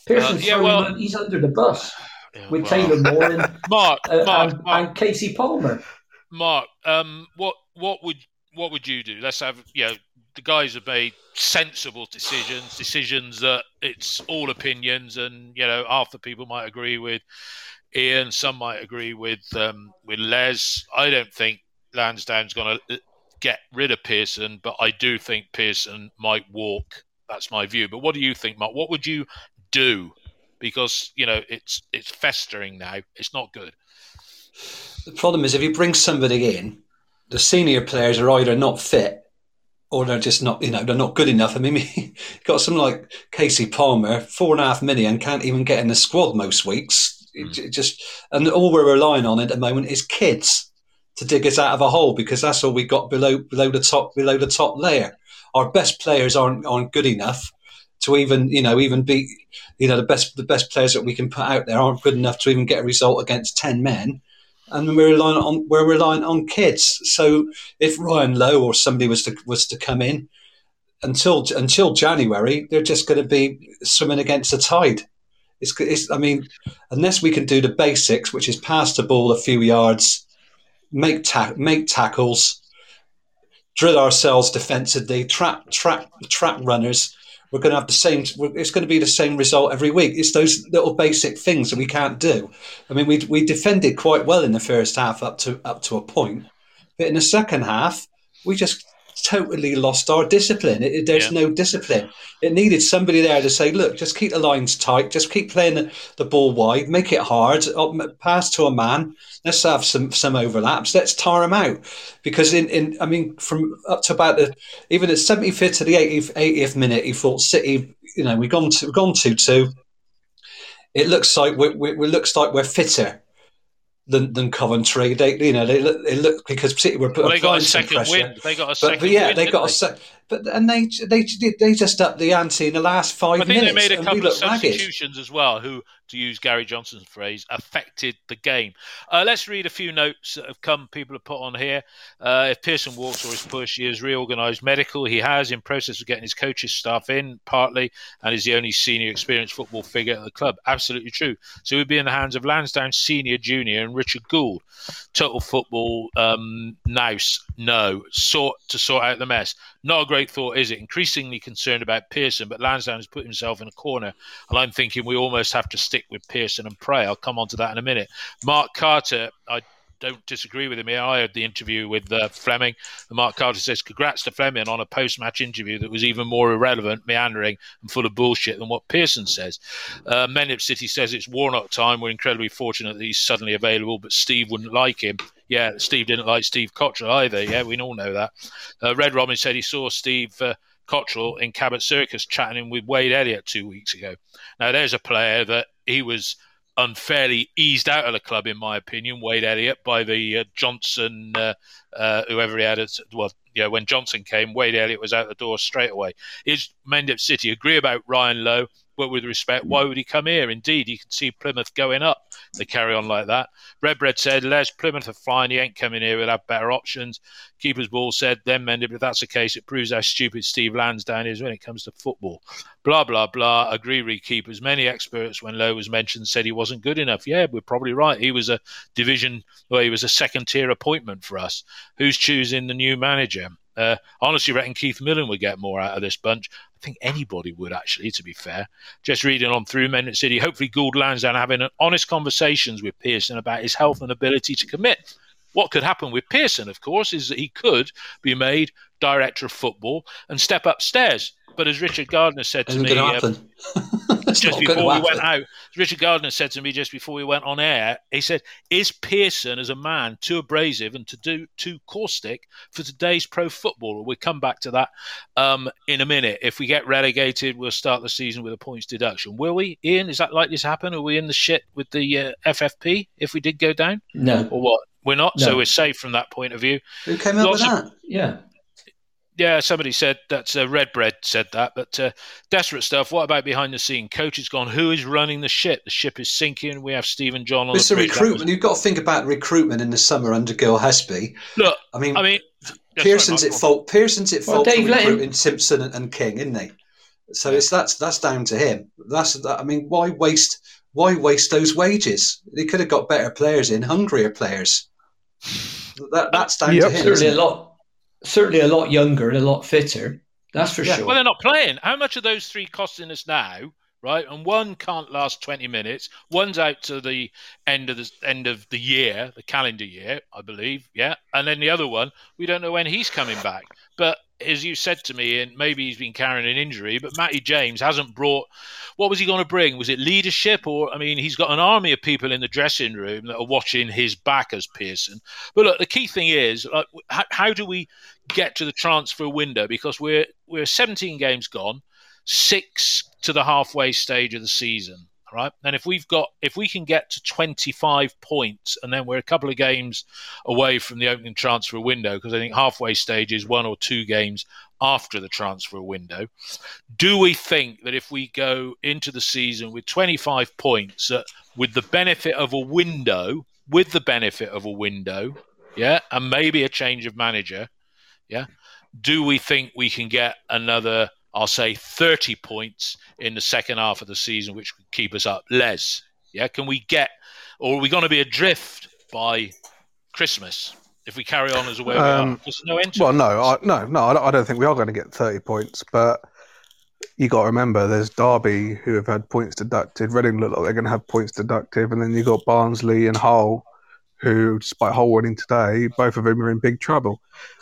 Pearson's uh, yeah, well, he's under the bus yeah, with well. Taylor Moore and Mark, uh, Mark, and, Mark, and Kasey Palmer. Mark, um, what what would what would you do? Let's have you know the guys have made sensible decisions, decisions that it's all opinions, and you know half the people might agree with Ian, some might agree with um, with Les. I don't think Lansdown's going to get rid of Pearson, but I do think Pearson might walk. That's my view. But what do you think, Mark? What would you do? Because you know it's it's festering now. It's not good. The problem is if you bring somebody in, the senior players are either not fit or they're just not, you know, they're not good enough. I mean, you got some like Kasey Palmer, four and a half million, can't even get in the squad most weeks. Mm. It just and all we're relying on at the moment is kids to dig us out of a hole because that's all we got below below the top below the top layer. Our best players aren't aren't good enough to even you know even be you know the best the best players that we can put out there aren't good enough to even get a result against ten men and we're relying on we're relying on kids. So if Ryan Lowe or somebody was to was to come in until until January, they're just going to be swimming against the tide. It's, it's I mean, unless we can do the basics, which is pass the ball a few yards, make ta- make tackles, drill ourselves defensively, trap trap trap runners we're going to have the same. It's going to be the same result every week. It's those little basic things that we can't do. I mean, we we defended quite well in the first half up to up to a point, but in the second half, we just totally lost our discipline. It, there's yeah. no discipline. It needed somebody there to say, look, just keep the lines tight, just keep playing the, the ball wide, make it hard, pass to a man. Let's have some some overlaps. Let's tire him out because in, in I mean, from up to about the even at 75th to the 80th, 80th minute, he thought City. You know, we've gone to we've gone two two. It looks like we, we, we looks like we're fitter than, than Coventry. They, you know, they look, they look because City were well, they got a second pressure. win. They got a second but, but yeah, win, they got a second. But and they they they just upped the ante in the last five I think minutes. they made a couple of substitutions ragged. as well, who, to use Gary Johnson's phrase, affected the game. Uh, let's read a few notes that have come. People have put on here. Uh, if Pearson walks or is pushed, he has reorganised medical. He has in process of getting his coaches staff in partly, and is the only senior experienced football figure at the club. Absolutely true. So he'd be in the hands of Lansdown senior, junior, and Richard Gould. Total football um, nous no sort to sort out the mess. Not a great thought, is it? Increasingly concerned about Pearson, but Lansdown has put himself in a corner, and I'm thinking we almost have to stick with Pearson and pray. I'll come on to that in a minute. Mark Carter, I don't disagree with him here. I had the interview with uh, Fleming, and Mark Carter says, "Congrats to Fleming on a post-match interview that was even more irrelevant, meandering, and full of bullshit than what Pearson says." Uh, Mendip City says it's Warnock time. We're incredibly fortunate that he's suddenly available, but Steve wouldn't like him yeah, Steve didn't like Steve Cotterill either. Yeah, we all know that. Uh, Red Robin said he saw Steve uh, Cotterill in Cabot Circus chatting with Wade Elliott two weeks ago. Now, there's a player that he was unfairly eased out of the club, in my opinion, Wade Elliott, by the uh, Johnson, uh, uh, whoever he had. well, yeah, when Johnson came, Wade Elliott was out the door straight away. Is Mendip City agree about Ryan Lowe? But with respect, why would he come here? Indeed, you can see Plymouth going up. They carry on like that. Redbread said, Les, Plymouth are fine. He ain't coming here. We'll have better options. Keeper's Ball said, then mended. But if that's the case, it proves how stupid Steve Lansdown is when it comes to football. Blah, blah, blah. Agree, re keepers. Many experts, when Lowe was mentioned, said he wasn't good enough. Yeah, we're probably right. He was a division, well, he was a second tier appointment for us. Who's choosing the new manager? Uh, honestly reckon Keith Millen would get more out of this bunch. I think anybody would actually, to be fair. Just reading on through Mendip City, hopefully Gould Lansdown having honest conversations with Pearson about his health and ability to commit. What could happen with Pearson, of course, is that he could be made director of football and step upstairs. But as Richard Gardner said to me, uh, just before we went out, Richard Gardner said to me just before we went on air, he said, "Is Pearson as a man too abrasive and to do too caustic for today's pro football?" We'll come back to that um, in a minute. If we get relegated, we'll start the season with a points deduction. Will we, Ian? Is that likely to happen? Are we in the shit with the uh, FFP if we did go down? No, or what? We're not, no. so we're safe from that point of view. Who came up Lots with that? Of, yeah. Yeah, somebody said that's uh, Red Bread said that, but uh, desperate stuff. What about behind the scene? Coach is gone. Who is running the ship? The ship is sinking. We have Stephen John on it's the recruitment. Was... You've got to think about recruitment in the summer under Gil Hesby. Look, I mean, I mean, Pearson's at fault. Pearson's at fault well, Dave, for recruiting him... Simpson and King, isn't he? So it's that's that's down to him. That's that. I mean, why waste why waste those wages? They could have got better players in, hungrier players. That, that's down yep, to him. Certainly a lot certainly a lot younger and a lot fitter. That's for yeah. sure. Well, they're not playing. How much are those three costing us now? Right, and one can't last twenty minutes. One's out to the end of the end of the year, the calendar year, I believe. Yeah, and then the other one, we don't know when he's coming back. But as you said to me, and maybe he's been carrying an injury, but Matty James hasn't brought. What was he going to bring? Was it leadership, or I mean, he's got an army of people in the dressing room that are watching his back as Pearson. But look, the key thing is, like, how, how do we get to the transfer window? Because we're we're 17 games gone, six to the halfway stage of the season right? And if we've got, if we can get to 25 points, and then we're a couple of games away from the opening transfer window, because I think halfway stage is one or two games after the transfer window. Do we think that if we go into the season with 25 points, with the benefit of a window, with the benefit of a window, yeah, and maybe a change of manager, yeah, do we think we can get another I'll say 30 points in the second half of the season, which could keep us up. Les, yeah, can we get, or are we going to be adrift by Christmas if we carry on as a way um, we are? No Well, no, I, no, no, I don't think we are going to get 30 points, but you got to remember there's Derby who have had points deducted. Reading look like they're going to have points deducted, and then you got Barnsley and Hull, who, despite Hull winning today, both of them are in big trouble.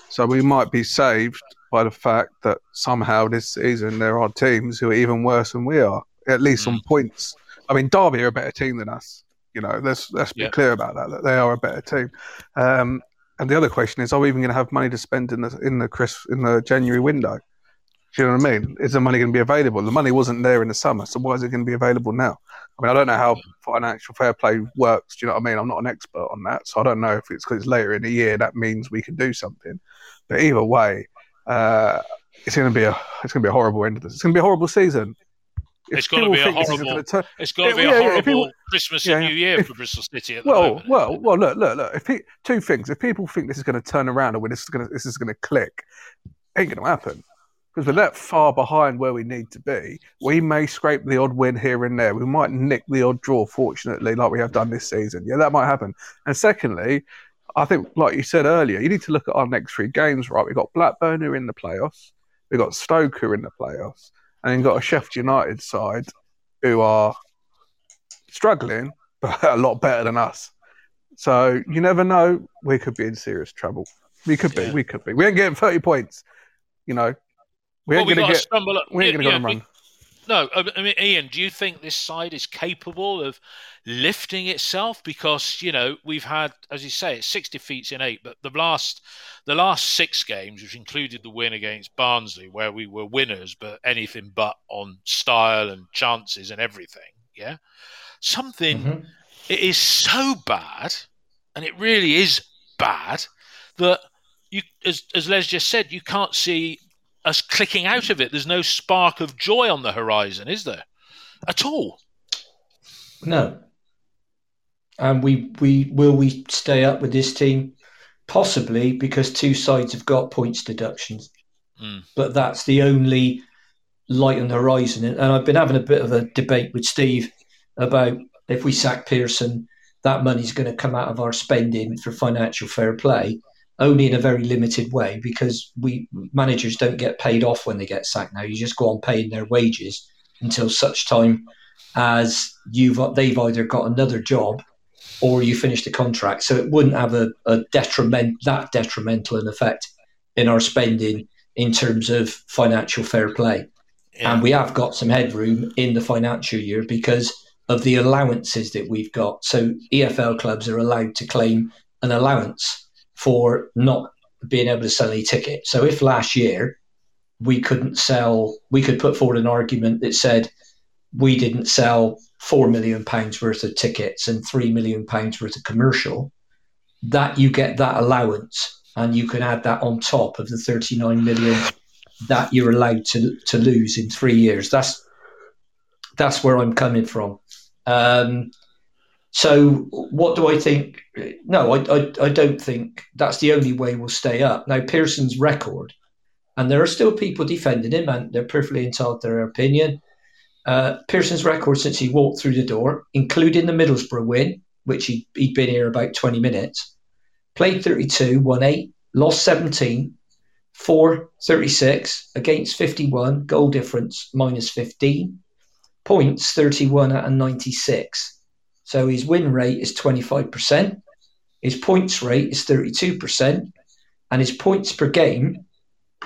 So we might be saved by the fact that somehow this season there are teams who are even worse than we are, at least mm. on points. I mean, Derby are a better team than us. You know, let's let's be clear about that. That they are a better team. Um, and the other question is, are we even going to have money to spend in the in the Chris in the January window? Do you know what I mean? Is the money going to be available? The money wasn't there in the summer, so why is it going to be available now? I mean, I don't know how financial fair play works. Do you know what I mean? I'm not an expert on that, so I don't know if it's because it's later in the year that means we can do something. But either way, uh, it's going to be a it's going to be a horrible end of this. It's going to be a horrible season. If it's going to be a horrible. Turn, it's going to be yeah, a horrible people, Christmas and New Year for Bristol City. well, moment. well, well. Look, look, look. If two things. If people think this is going to turn around or when this is going to this is going to click, ain't going to happen. Because we're that far behind where we need to be. We may scrape the odd win here and there. We might nick the odd draw, fortunately, like we have done this season. Yeah, that might happen. And secondly, I think, like you said earlier, you need to look at our next three games, right? We've got Blackburn who are in the playoffs, we've got Stoke who are in the playoffs, and then got a Sheffield United side who are struggling, but a lot better than us. So you never know. We could be in serious trouble. We could be. Yeah. We could be. We ain't getting 30 points. You know, we ain't well, going to get. Stumble up. We ain't going to yeah, go and run. No, I mean, Ian, do you think this side is capable of lifting itself? Because you know we've had, as you say, it's six defeats in eight, but the last the last six games, which included the win against Barnsley, where we were winners, but anything but on style and chances and everything. Yeah, something mm-hmm. it is so bad, and it really is bad that you, as as Les just said, you can't see us clicking out of it. There's no spark of joy on the horizon, is there? At all? No. And we we will we stay up with this team? Possibly because two sides have got points deductions. Mm. But that's the only light on the horizon. And I've been having a bit of a debate with Steve about if we sack Pearson, that money's going to come out of our spending for financial fair play only in a very limited way because we managers don't get paid off when they get sacked now. You just go on paying their wages until such time as you've they've either got another job or you finish the contract. So it wouldn't have a, a detriment that detrimental an effect in our spending in terms of financial fair play. Yeah. And we have got some headroom in the financial year because of the allowances that we've got. So EFL clubs are allowed to claim an allowance for not being able to sell any tickets. So if last year we couldn't sell, we could put forward an argument that said we didn't sell four million pounds worth of tickets and three million pounds worth of commercial, that you get that allowance and you can add that on top of the 39 million that you're allowed to to lose in three years. That's that's where I'm coming from. Um, so what do I think? No, I, I, I don't think that's the only way we'll stay up. Now Pearson's record, and there are still people defending him, and they're perfectly entitled to their opinion. Uh, Pearson's record since he walked through the door, including the Middlesbrough win, which he, he'd been here about 20 minutes, played 32, won 8, lost 17, 4, 36, against 51, goal difference minus 15, points 31 out of 96. So his win rate is 25%, his points rate is 32%, and his points per game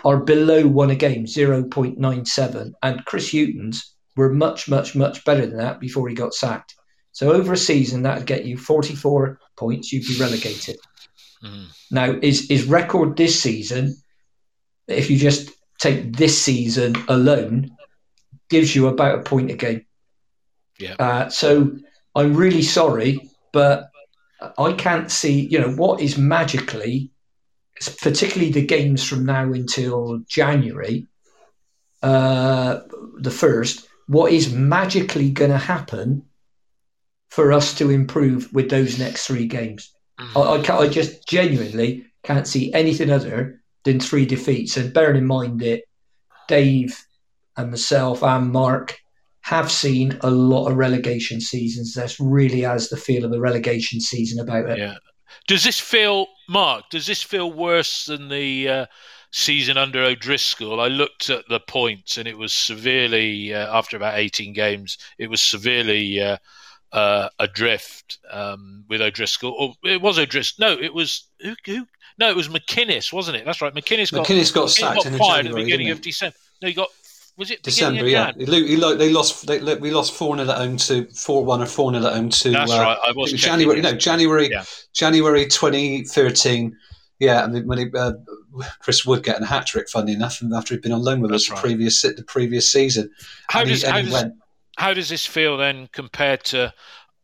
are below one a game, 0.97. And Chris Hughton's were much, much, much better than that before he got sacked. So over a season, that'd get you 44 points, you'd be relegated. Mm. Now, is his record this season, if you just take this season alone, gives you about a point a game. Yeah. Uh, so I'm really sorry, but I can't see, you know, what is magically, particularly the games from now until January, uh, the first, what is magically going to happen for us to improve with those next three games? Mm. I, I, I just genuinely can't see anything other than three defeats. And bearing in mind that Dave and myself and Mark have seen a lot of relegation seasons. This really has the feel of a relegation season about it. Yeah. Does this feel, Mark? Does this feel worse than the uh, season under O'Driscoll? I looked at the points, and it was severely uh, after about eighteen games. It was severely uh, uh adrift um, with O'Driscoll. Or it was O'Driscoll. No, it was who, who? No, it was McInnes, wasn't it? That's right. McInnes got McInnes got sacked got fired at the beginning of December. No, he got was it December? Yeah, he, he, they lost. They, we lost four 0 at home to four one or four 0 at home to. That's uh, right. I was January. No, January. Yeah. January twenty thirteen. Yeah, and when he, uh, Chris Wood getting a hat trick, funny enough, after he'd been on loan with That's us right. the previous the previous season. How does, he, how, does how does this feel then compared to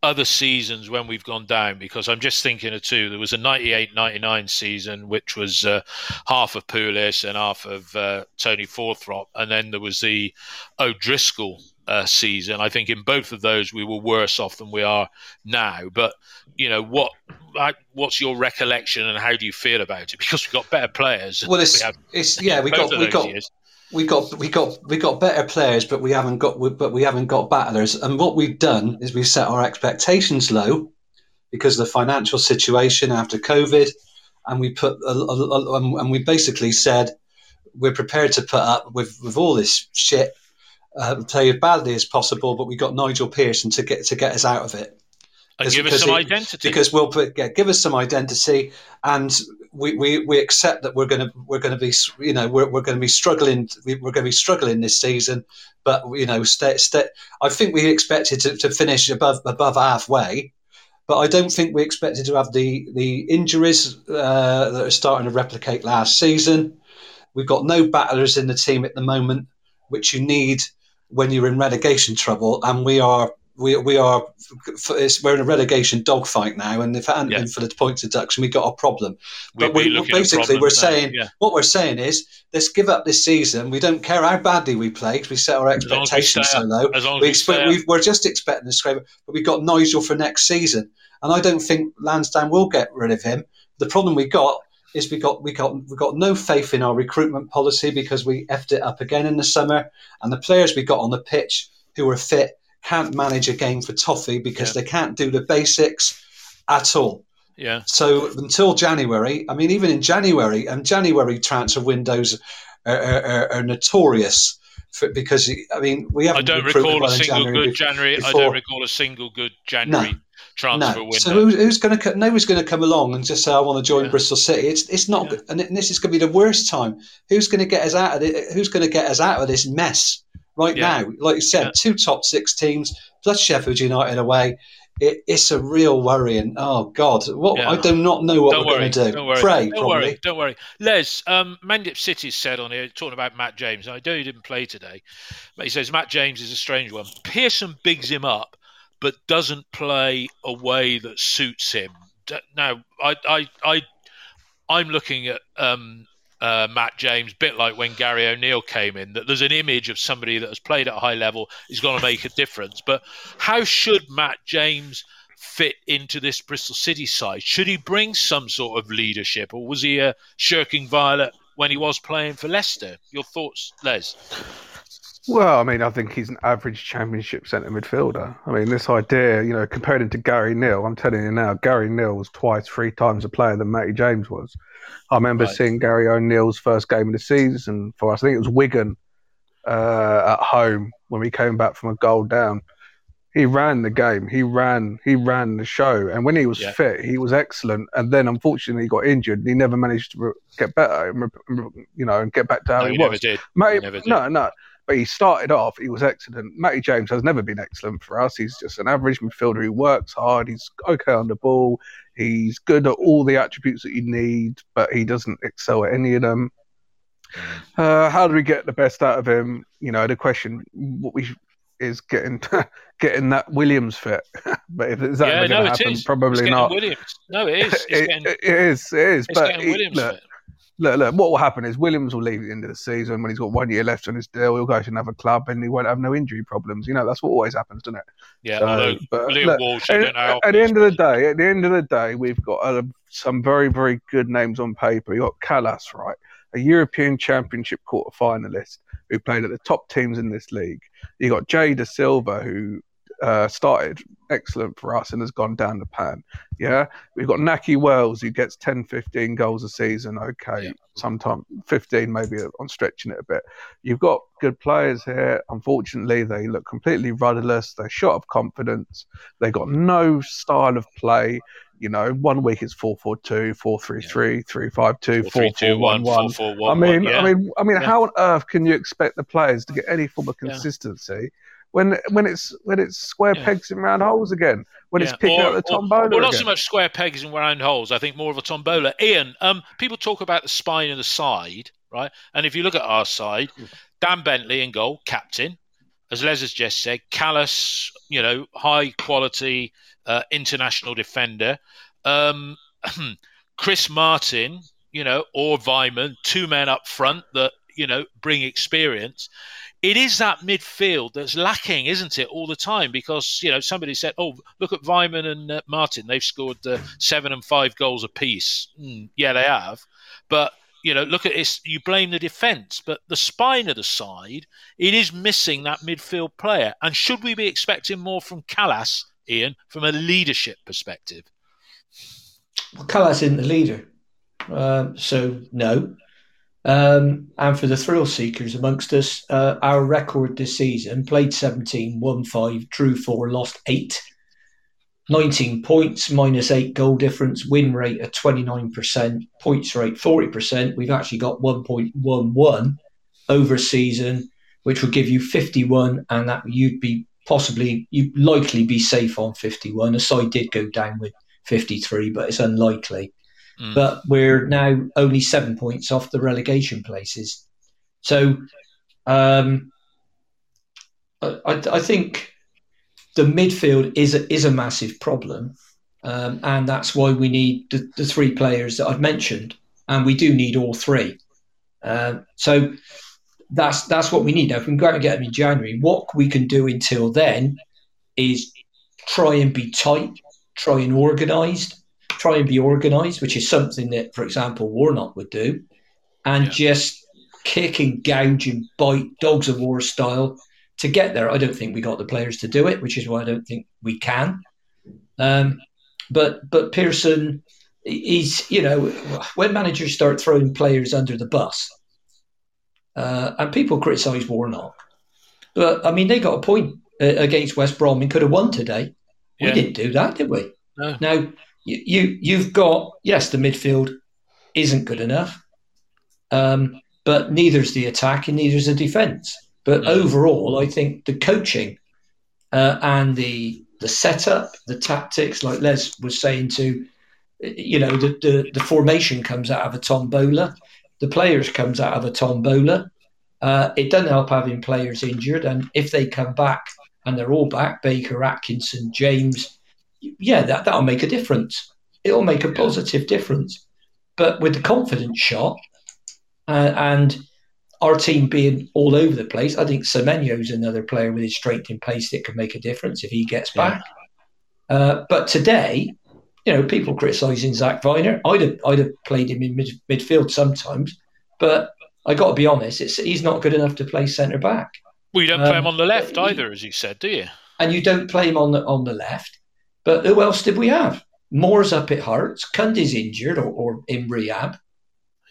other seasons when we've gone down because I'm just thinking of two. There was a 98 99 season, which was uh, half of Pulis and half of uh, Tony Fawthrop. And then there was the O'Driscoll uh, season. I think in both of those we were worse off than we are now. But, you know, what what's your recollection and how do you feel about it? Because we've got better players. Well, it's, we it's yeah, we got, we got. Years we got we got we got better players, but we haven't got but we haven't got battlers. And what we've done is we've set our expectations low because of the financial situation after COVID, and we put a, a, a, and we basically said we're prepared to put up with with all this shit, uh, play as badly as possible, but we got Nigel Pearson to get to get us out of it. And give us some it, identity. because we'll put, yeah, give us some identity, and we, we, we accept that we're going to we're going to be you know we're, we're going to be struggling we're going to be struggling this season but you know stay, stay, I think we expected to, to finish above above halfway but I don't think we expected to have the the injuries uh, that are starting to replicate last season. We've got no battlers in the team at the moment which you need when you're in relegation trouble and we are we we are we're in a relegation dogfight now, and if it hadn't yeah. been for the points deduction, we got a problem. But we, basically we're saying yeah. what we're saying is let's give up this season. We don't care how badly we play because we set our expectations so low. we expect, we are just expecting a scrape, but we've got Nigel for next season, and I don't think Lansdown will get rid of him. The problem we got is we got we got we got no faith in our recruitment policy because we effed it up again in the summer, and the players we got on the pitch who were fit can't manage a game for Toffee because yeah. they can't do the basics at all. Yeah. So until January, I mean, even in January, and January transfer windows are, are, are notorious for, because I mean we haven't. I don't recall a single January good January. Before. I don't recall a single good January. No. Transfer no. window. So who's, who's going to? Nobody's going to come along and just say, "I want to join yeah. Bristol City." It's it's not, yeah. and this is going to be the worst time. Who's going to get us out of it? Who's going to get us out of this mess? Right yeah. now. Like you said, yeah. two top six teams plus Sheffield United away. It, it's a real worrying. Oh God, what yeah. I do not know what don't we're going to do. Don't worry. Pray, don't probably. worry. Don't worry. Les, um, Mendip City said on here talking about Matt James. I know he didn't play today, but he says Matt James is a strange one. Pearson bigs him up, but doesn't play a way that suits him. Now, I, I, I, I'm looking at um, uh, Matt James, bit like when Gary O'Neill came in, that there's an image of somebody that has played at a high level is going to make a difference. But how should Matt James fit into this Bristol City side? Should he bring some sort of leadership, or was he a shirking violet when he was playing for Leicester? Your thoughts, Les? Well, I mean, I think he's an average championship centre midfielder. I mean, this idea, you know, compared him to Gary Neal, I'm telling you now, Gary Neal was twice, three times a player than Matty James was. I remember right. seeing Gary O'Neill's first game of the season for us. I think it was Wigan uh, at home when we came back from a goal down. He ran the game. He ran. He ran the show. And when he was yeah. fit, he was excellent. And then, unfortunately, he got injured. and He never managed to get better. You know, and get back to how no, he, he was. Never did. Matty, never did. No, no. But he started off, he was excellent. Matty James has never been excellent for us. He's just an average midfielder who works hard. He's okay on the ball. He's good at all the attributes that you need, but he doesn't excel at any of them. Uh, how do we get the best out of him? You know, the question what we is getting getting that Williams fit. but if is that yeah, going to happen? Probably not. Williams. No, it is. It's it, getting, it is. It is. It's but Williams look, fit look, look, what will happen is Williams will leave at the end of the season when he's got one year left on his deal. He'll go to another club and he won't have no injury problems. You know, that's what always happens, doesn't it? Yeah, so, but, look, Walsh, at, at the end of the day, at the end of the day, we've got uh, some very, very good names on paper. You got Kalas, right, a European Championship quarter finalist who played at the top teams in this league. You got Jay Dasilva, who uh, started excellent for us and has gone down the pan. Yeah. We've got Nahki Wells who gets 10, 15 goals a season. Okay. Yeah. Sometimes 15, maybe on stretching it a bit. You've got good players here. Unfortunately, they look completely rudderless. They're short of confidence. They got no style of play. You know, one week it's 4 4 2, 4 3 3, 3 5 2, 4 4 1 1. I mean, I mean, I mean, how on earth can you expect the players to get any form of consistency? When when it's when it's square yeah. pegs in round holes again. When yeah. it's picking or, up the tombola. Well, not again. so much square pegs in round holes. I think more of a tombola. Ian, um, people talk about the spine and the side, right? And if you look at our side, Dan Bentley in goal, captain. As Les has just said, Kalas, you know, high quality uh, international defender. Um, Chris Martin, you know, or Weimann, two men up front that you know bring experience it is that midfield that's lacking, isn't it, all the time? Because you know somebody said, "Oh, look at Weimann and uh, Martin; they've scored uh, seven and five goals apiece." Mm, yeah, they have, but you know, look at this. You blame the defence, but the spine of the side, it is missing that midfield player. And should we be expecting more from Kalas, Ian, from a leadership perspective? Well, Kalas isn't the leader, uh, so no. Um, and for the thrill seekers amongst us, uh, our record this season played 17, won 5, drew 4, lost 8. 19 points, minus 8 goal difference, win rate at 29%, points rate 40%. We've actually got 1.11 over season, which would give you 51, and that you'd be possibly, you'd likely be safe on 51. A side did go down with 53, but it's unlikely. Mm. But we're now only seven points off the relegation places. So um, I, I, think the midfield is a, is a massive problem. Um, and that's why we need the, the, three players that I've mentioned. And we do need all three. Uh, so that's that's what we need. Now, if we can go out and get them in January, what we can do until then is try and be tight, try and organised, try and be organised, which is something that, for example, Warnock would do, and yeah. just kick and gouge and bite dogs of war style to get there. I don't think we got the players to do it, which is why I don't think we can. Um, but but Pearson, he's you know when managers start throwing players under the bus, uh, and people criticise Warnock, but I mean they got a point uh, against West Brom and could have won today. We yeah. didn't do that, did we? No. Now you, you have got yes, the midfield isn't good enough, um, but is the attack and neither is the defence. But mm. overall, I think the coaching uh, and the the setup, the tactics, like Les was saying, to you know, the, the, the formation comes out of a tombola, the players comes out of a tombola. Uh, it doesn't help having players injured, and if they come back and they're all back, Baker, Atkinson, James, yeah, that that'll make a difference. It'll make a positive difference. But with the confidence shot uh, and our team being all over the place, I think is another player with his strength and pace that can make a difference if he gets back. Yeah. Uh, but today, you know, people criticising Zach Vyner. I'd have, I'd have played him in mid, midfield sometimes, but I got to be honest, he's not good enough to play centre back. Well, you don't um, play him on the left either, as you said, do you? And you don't play him on the on the left. But who else did we have? Moore's up at Hearts. Cundy's injured or, or in rehab.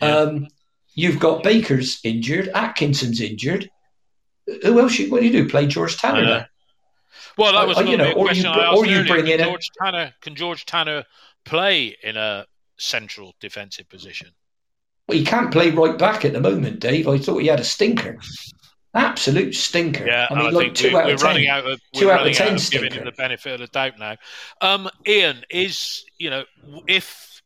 Yeah. Um, you've got Baker's injured. Atkinson's injured. Who else? You, what do you do? Play George Tanner? Well, that was uh, you know, or you, or you bring in George a... Tanner. Can George Tanner play in a central defensive position? Well, he can't play right back at the moment, Dave. I thought he had a stinker. Absolute stinker. Yeah, I mean, like two we, out of 10. running out of two out of ten. Out giving him the benefit of the doubt now. Um, Ian is you know if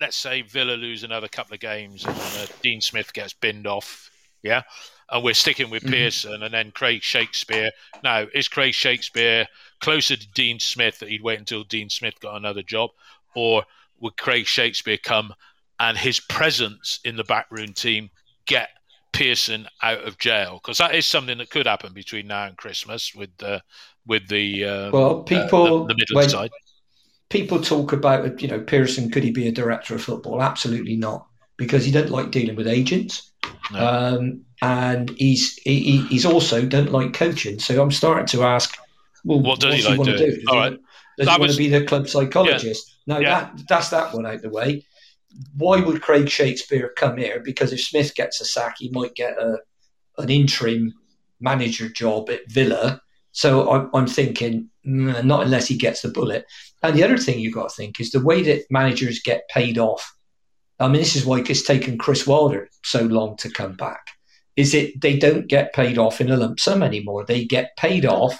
let's say Villa lose another couple of games and uh, Dean Smith gets binned off, yeah, and we're sticking with mm-hmm. Pearson and then Craig Shakespeare. Now, is Craig Shakespeare closer to Dean Smith that he'd wait until Dean Smith got another job, or would Craig Shakespeare come and his presence in the backroom team get Pearson out of jail? Because that is something that could happen between now and Christmas with the with the um, well people uh, the, the Midland side. People talk about you know Pearson could he be a director of football? Absolutely not, because he don't like dealing with agents. No. Um, and he's he, he's also don't like coaching. So I'm starting to ask, well, what does he, like want to do? Does All he, right. does he want to be the club psychologist? Yeah. No, yeah. that that's that one out the way. Why would Craig Shakespeare come here? Because if Smith gets a sack, he might get a an interim manager job at Villa. So I'm, I'm thinking, not unless he gets the bullet. And the other thing you've got to think is the way that managers get paid off. I mean, this is why it's taken Chris Wilder so long to come back is it they don't get paid off in a lump sum anymore. They get paid off.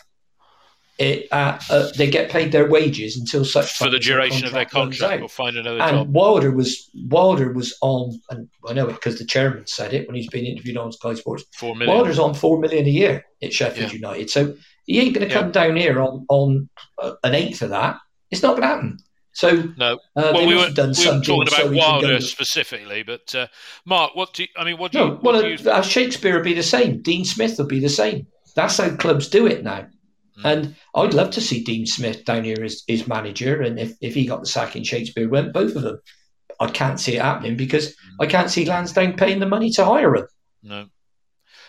It, uh, uh, they get paid their wages until such for the duration of their contract or find another and job. Wilder was Wilder was on, and I know it because the chairman said it when he's been interviewed on Sky Sports. Four million. Wilder's on four million a year at Sheffield yeah. United, so he ain't going to come yeah. down here on on uh, an eighth of that. It's not going to happen. So no, uh, well, we were, we were talking about so Wilder specifically, but uh, Mark, what do you, I mean? What do no, you? What well, do you... Uh, Shakespeare would be the same. Dean Smith would be the same. That's how clubs do it now. Mm. And I'd love to see Dean Smith down here as, his manager, and if, if he got the sack and Shakespeare went, both of them. I can't see it happening because mm. I can't see Lansdown paying the money to hire him. No.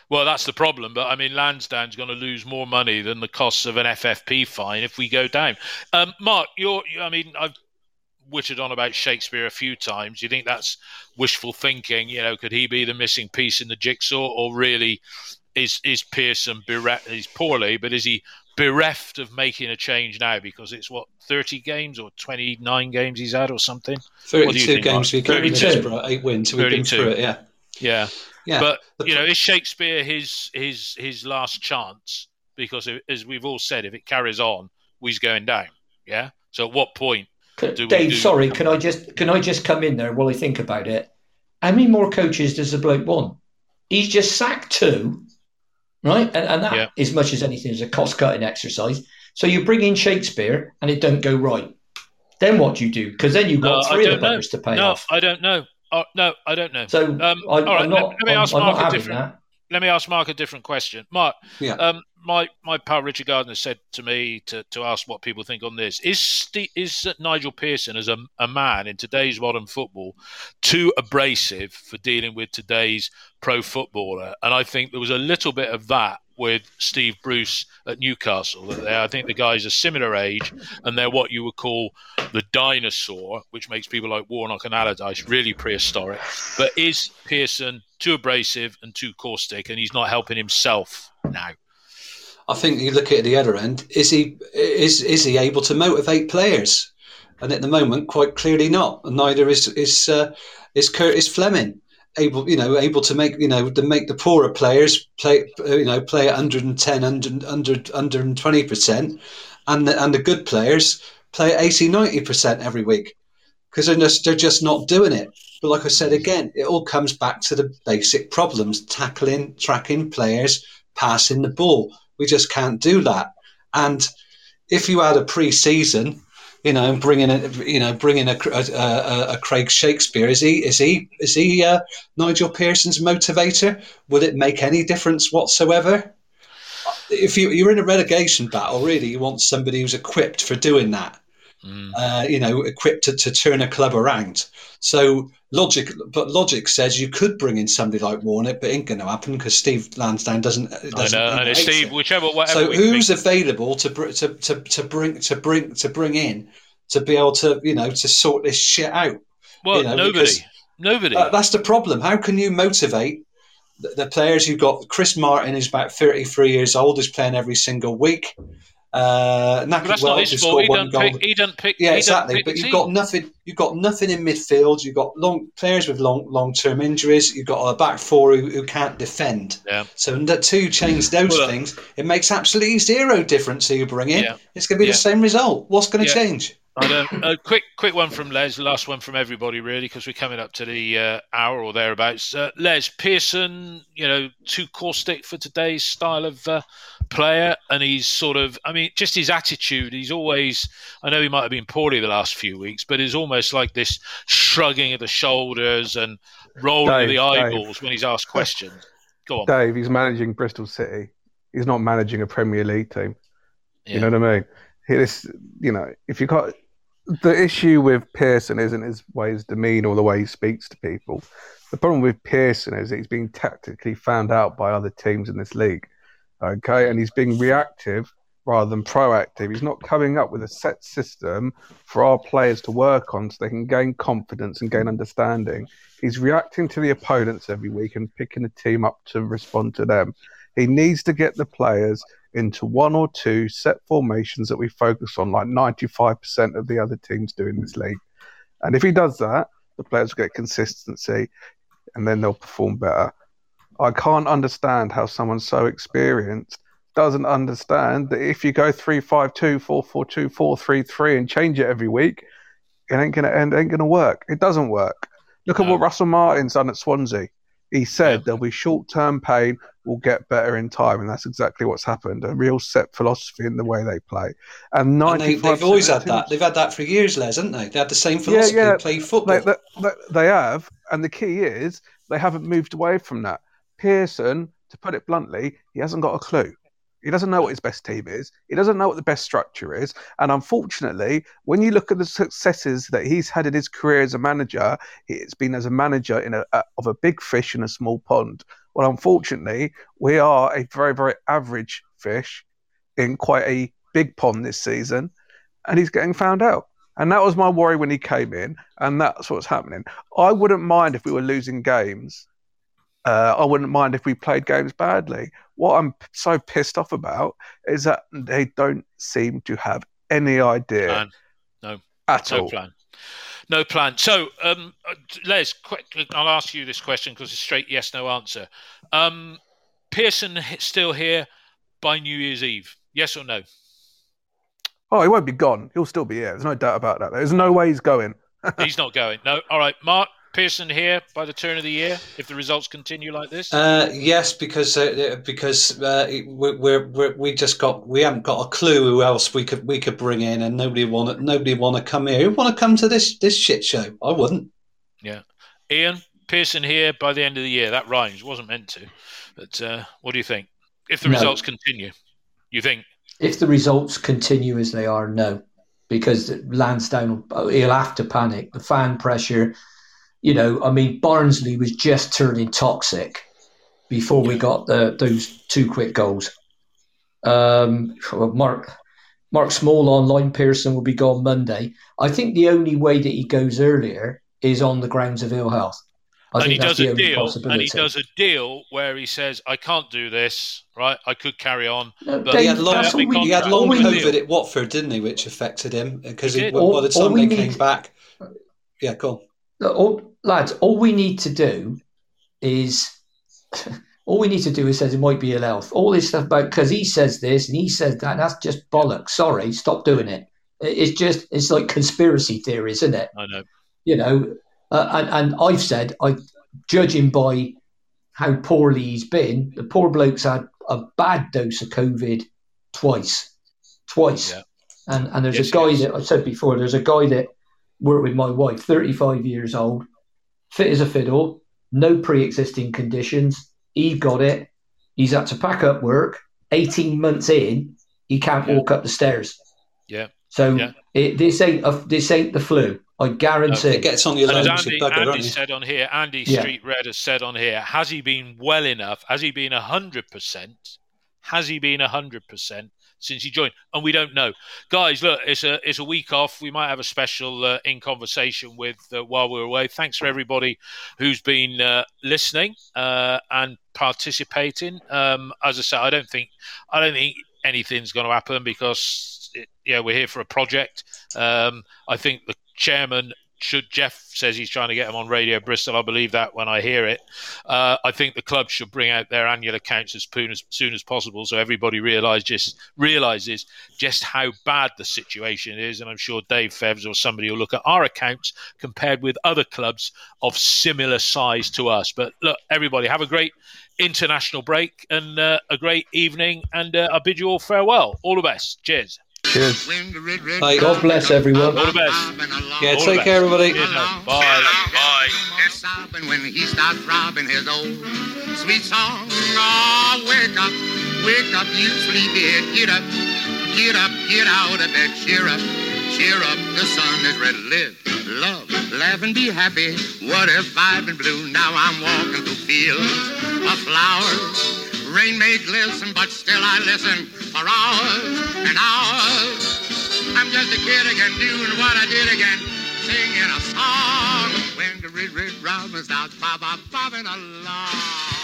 Well, that's the problem. But I mean, Lansdown's going to lose more money than the costs of an FFP fine if we go down. Um, Mark, you're, I mean, I've wittered on about Shakespeare a few times. You think that's wishful thinking? You know, could he be the missing piece in the jigsaw, or really is is Pearson bereft? He's poorly, but is he bereft of making a change now because it's what thirty games or twenty nine games he's had or something? Thirty two games. We got eight wins. So we've been through it. Yeah. Yeah. Yeah. But you know, is Shakespeare his his his last chance? Because as we've all said, if it carries on, he's going down. Yeah. So at what point do Dave, do sorry, can I just can I just come in there while I think about it? How many more coaches does the bloke want? He's just sacked two, right? And, and that, yeah. as much as anything, is a cost cutting exercise. So you bring in Shakespeare and it don't go right. Then what do you do? Because then you've got uh, three of the buggers to pay no, off. I don't know. Uh, no, I don't know. So um, I, all right, not, let, let, me ask I'm, Mark I'm a different. That let me ask Mark a different question. Mark, yeah. um, my my pal Richard Gardner said to me to, to ask what people think on this. Is is Nigel Pearson as a, a man in today's modern football too abrasive for dealing with today's pro footballer? And I think there was a little bit of that with Steve Bruce at Newcastle. I think the guys a similar age, and they're what you would call the dinosaur, which makes people like Warnock and Allardyce really prehistoric. But is Pearson too abrasive and too caustic, and he's not helping himself now? I think you look at the other end. Is he is is he able to motivate players? And at the moment, quite clearly not. And neither is is uh, is Curtis Fleming able, you know, able to make, you know, to make the poorer players play, you know, play at 110, 100, 100 120 percent, and the, and the good players play at 80, 90 percent every week because they're just they're just not doing it. But like I said again, it all comes back to the basic problems: tackling, tracking players, passing the ball. We just can't do that. And if you had a pre-season you know, bringing a, you know, bringing a, a, a, Craig Shakespeare. Is he, is he, is he uh, Nigel Pearson's motivator? Would it make any difference whatsoever? If you, you're in a relegation battle, really, you want somebody who's equipped for doing that. Mm. Uh, you know, equipped to, to turn a club around. So logic, but logic says you could bring in somebody like Warnock, but it ain't going to happen because Steve Lansdown doesn't. doesn't I know, and Steve, it. whichever, So who's think. available to, to to to bring to bring to bring in to be able to you know to sort this shit out? Well, you know, nobody, nobody. Uh, that's the problem. How can you motivate the, the players you've got? Chris Martin is about thirty-three years old. Is playing every single week. Uh, but that's not his fault. He doesn't, pick, he doesn't pick. Yeah, exactly. But you've team. got nothing. You've got nothing in midfield. You've got long players with long long term injuries. You've got a back four who, who can't defend. Yeah. So to change those well, things, it makes absolutely zero difference who you bring in. Yeah. It's going to be yeah. the same result. What's going to yeah. change? I don't. A quick, quick one from Les. Last one from everybody, really, because we're coming up to the uh, hour or thereabouts. Uh, Les Pearson, you know, too caustic for today's style of uh, player, and he's sort of. I mean, just his attitude. He's always. I know he might have been poorly the last few weeks, but it's almost like this shrugging of the shoulders and rolling Dave, of the eyeballs Dave. when he's asked questions. Go on, Dave. He's managing Bristol City. He's not managing a Premier League team. Yeah. You know what I mean? This, you know, if you got the issue with Pearson isn't his way his demeanor or the way he speaks to people. The problem with Pearson is he's being tactically found out by other teams in this league. Okay, and he's being reactive rather than proactive. He's not coming up with a set system for our players to work on so they can gain confidence and gain understanding. He's reacting to the opponents every week and picking a team up to respond to them. He needs to get the players into one or two set formations that we focus on, like 95% of the other teams do in this league. And if he does that, the players will get consistency and then they'll perform better. I can't understand how someone so experienced doesn't understand that if you go 3 5 2, 4 4 2, 4 3 3 and change it every week, it ain't going to end, ain't going to work. It doesn't work. Look no. at what Russell Martin's done at Swansea. He said there'll be short term pain, we'll get better in time, and that's exactly what's happened. A real set philosophy in the way they play, and, and they, have always had that. They've had that for years, Les, haven't they? They had the same philosophy. Yeah, yeah. Play football. They, they, they have, and the key is they haven't moved away from that. Pearson, to put it bluntly, he hasn't got a clue. He doesn't know what his best team is. He doesn't know what the best structure is. And unfortunately, when you look at the successes that he's had in his career as a manager, it's been as a manager in a, a, of a big fish in a small pond. Well, unfortunately, we are a very, very average fish in quite a big pond this season, and he's getting found out. And that was my worry when he came in, and that's what's happening. I wouldn't mind if we were losing games uh, I wouldn't mind if we played games badly. What I'm so pissed off about is that they don't seem to have any idea. Plan. No, at no all. plan. No plan. So, um, Les, quick, I'll ask you this question because it's straight yes, no answer. Um, Pearson still here by New Year's Eve? Yes or no? Oh, he won't be gone. He'll still be here. There's no doubt about that. There's no way he's going. he's not going. No. All right, Mark. Pearson here by the turn of the year if the results continue like this? Uh, yes, because uh, because uh, we're, we're, we just got we haven't got a clue who else we could we could bring in, and nobody want nobody want to come here. Who want to come to this this shit show? I wouldn't. Yeah, Ian Pearson here by the end of the year. That rhymes. Wasn't meant to, but uh, what do you think? If the no. results continue, you think? If the results continue as they are, no, because Lansdown he'll have to panic. The fan pressure you know, I mean, Barnsley was just turning toxic before we got the those two quick goals. Um, Mark Mark Small online Pearson will be gone Monday. I think the only way that he goes earlier is on the grounds of ill health. I and he does a deal, and he does a deal where he says, "I can't do this, right? I could carry on." No, but he had long, he had long COVID at Watford, didn't he? Which affected him because by the time he came back, yeah, cool all, lads, all we need to do is all we need to do is says it might be ill health. All this stuff about because he says this and he says that. That's just bollocks. Sorry, stop doing it. It's just it's like conspiracy theories, isn't it? I know. You know, uh, and, and I've said I judging by how poorly he's been, the poor bloke's had a bad dose of COVID twice, twice. Yeah. And and there's yes, a guy yes. that I said before. There's a guy that worked with my wife, 35 years old, fit as a fiddle, no pre-existing conditions. He got it. He's had to pack up work. 18 months in, he can't yeah. walk up the stairs. Yeah. So yeah. It, this ain't a, this ain't the flu. I guarantee. it gets on your lungs. Andy, bugger, Andy said on here, Andy yeah. Street Red has said on here, has he been well enough? Has he been hundred percent? Has he been hundred percent since he joined? And we don't know, guys. Look, it's a it's a week off. We might have a special uh, in conversation with uh, while we're away. Thanks for everybody who's been uh, listening uh, and participating. Um, as I said, I don't think I don't think anything's going to happen because it, yeah, we're here for a project. Um, I think the chairman should Jeff says he's trying to get him on Radio Bristol. I believe that when I hear it. Uh, I think the club should bring out their annual accounts as soon as, soon as possible, so everybody realize just realizes just how bad the situation is. And I'm sure Dave Fevs or somebody will look at our accounts compared with other clubs of similar size to us. But look, everybody, have a great international break and uh, a great evening, and uh, I bid you all farewell. All the best. Cheers. Cheers. Bye. God bless everyone. All the best. Yeah, take care, everybody. Bye. Bye. when he starts robbing his old sweet song. Oh, wake up, wake up, you sleepyhead. Get up, get up, get out of bed. Cheer up, cheer up. The sun is red. Live, love, laugh, and be happy. What if I've been blue? Now I'm walking through fields of flowers. Rain may glisten, but still I listen for hours and hours. I'm just a kid again, doing what I did again, singing a song. When the red, red robin starts bob, bob, bobbing along.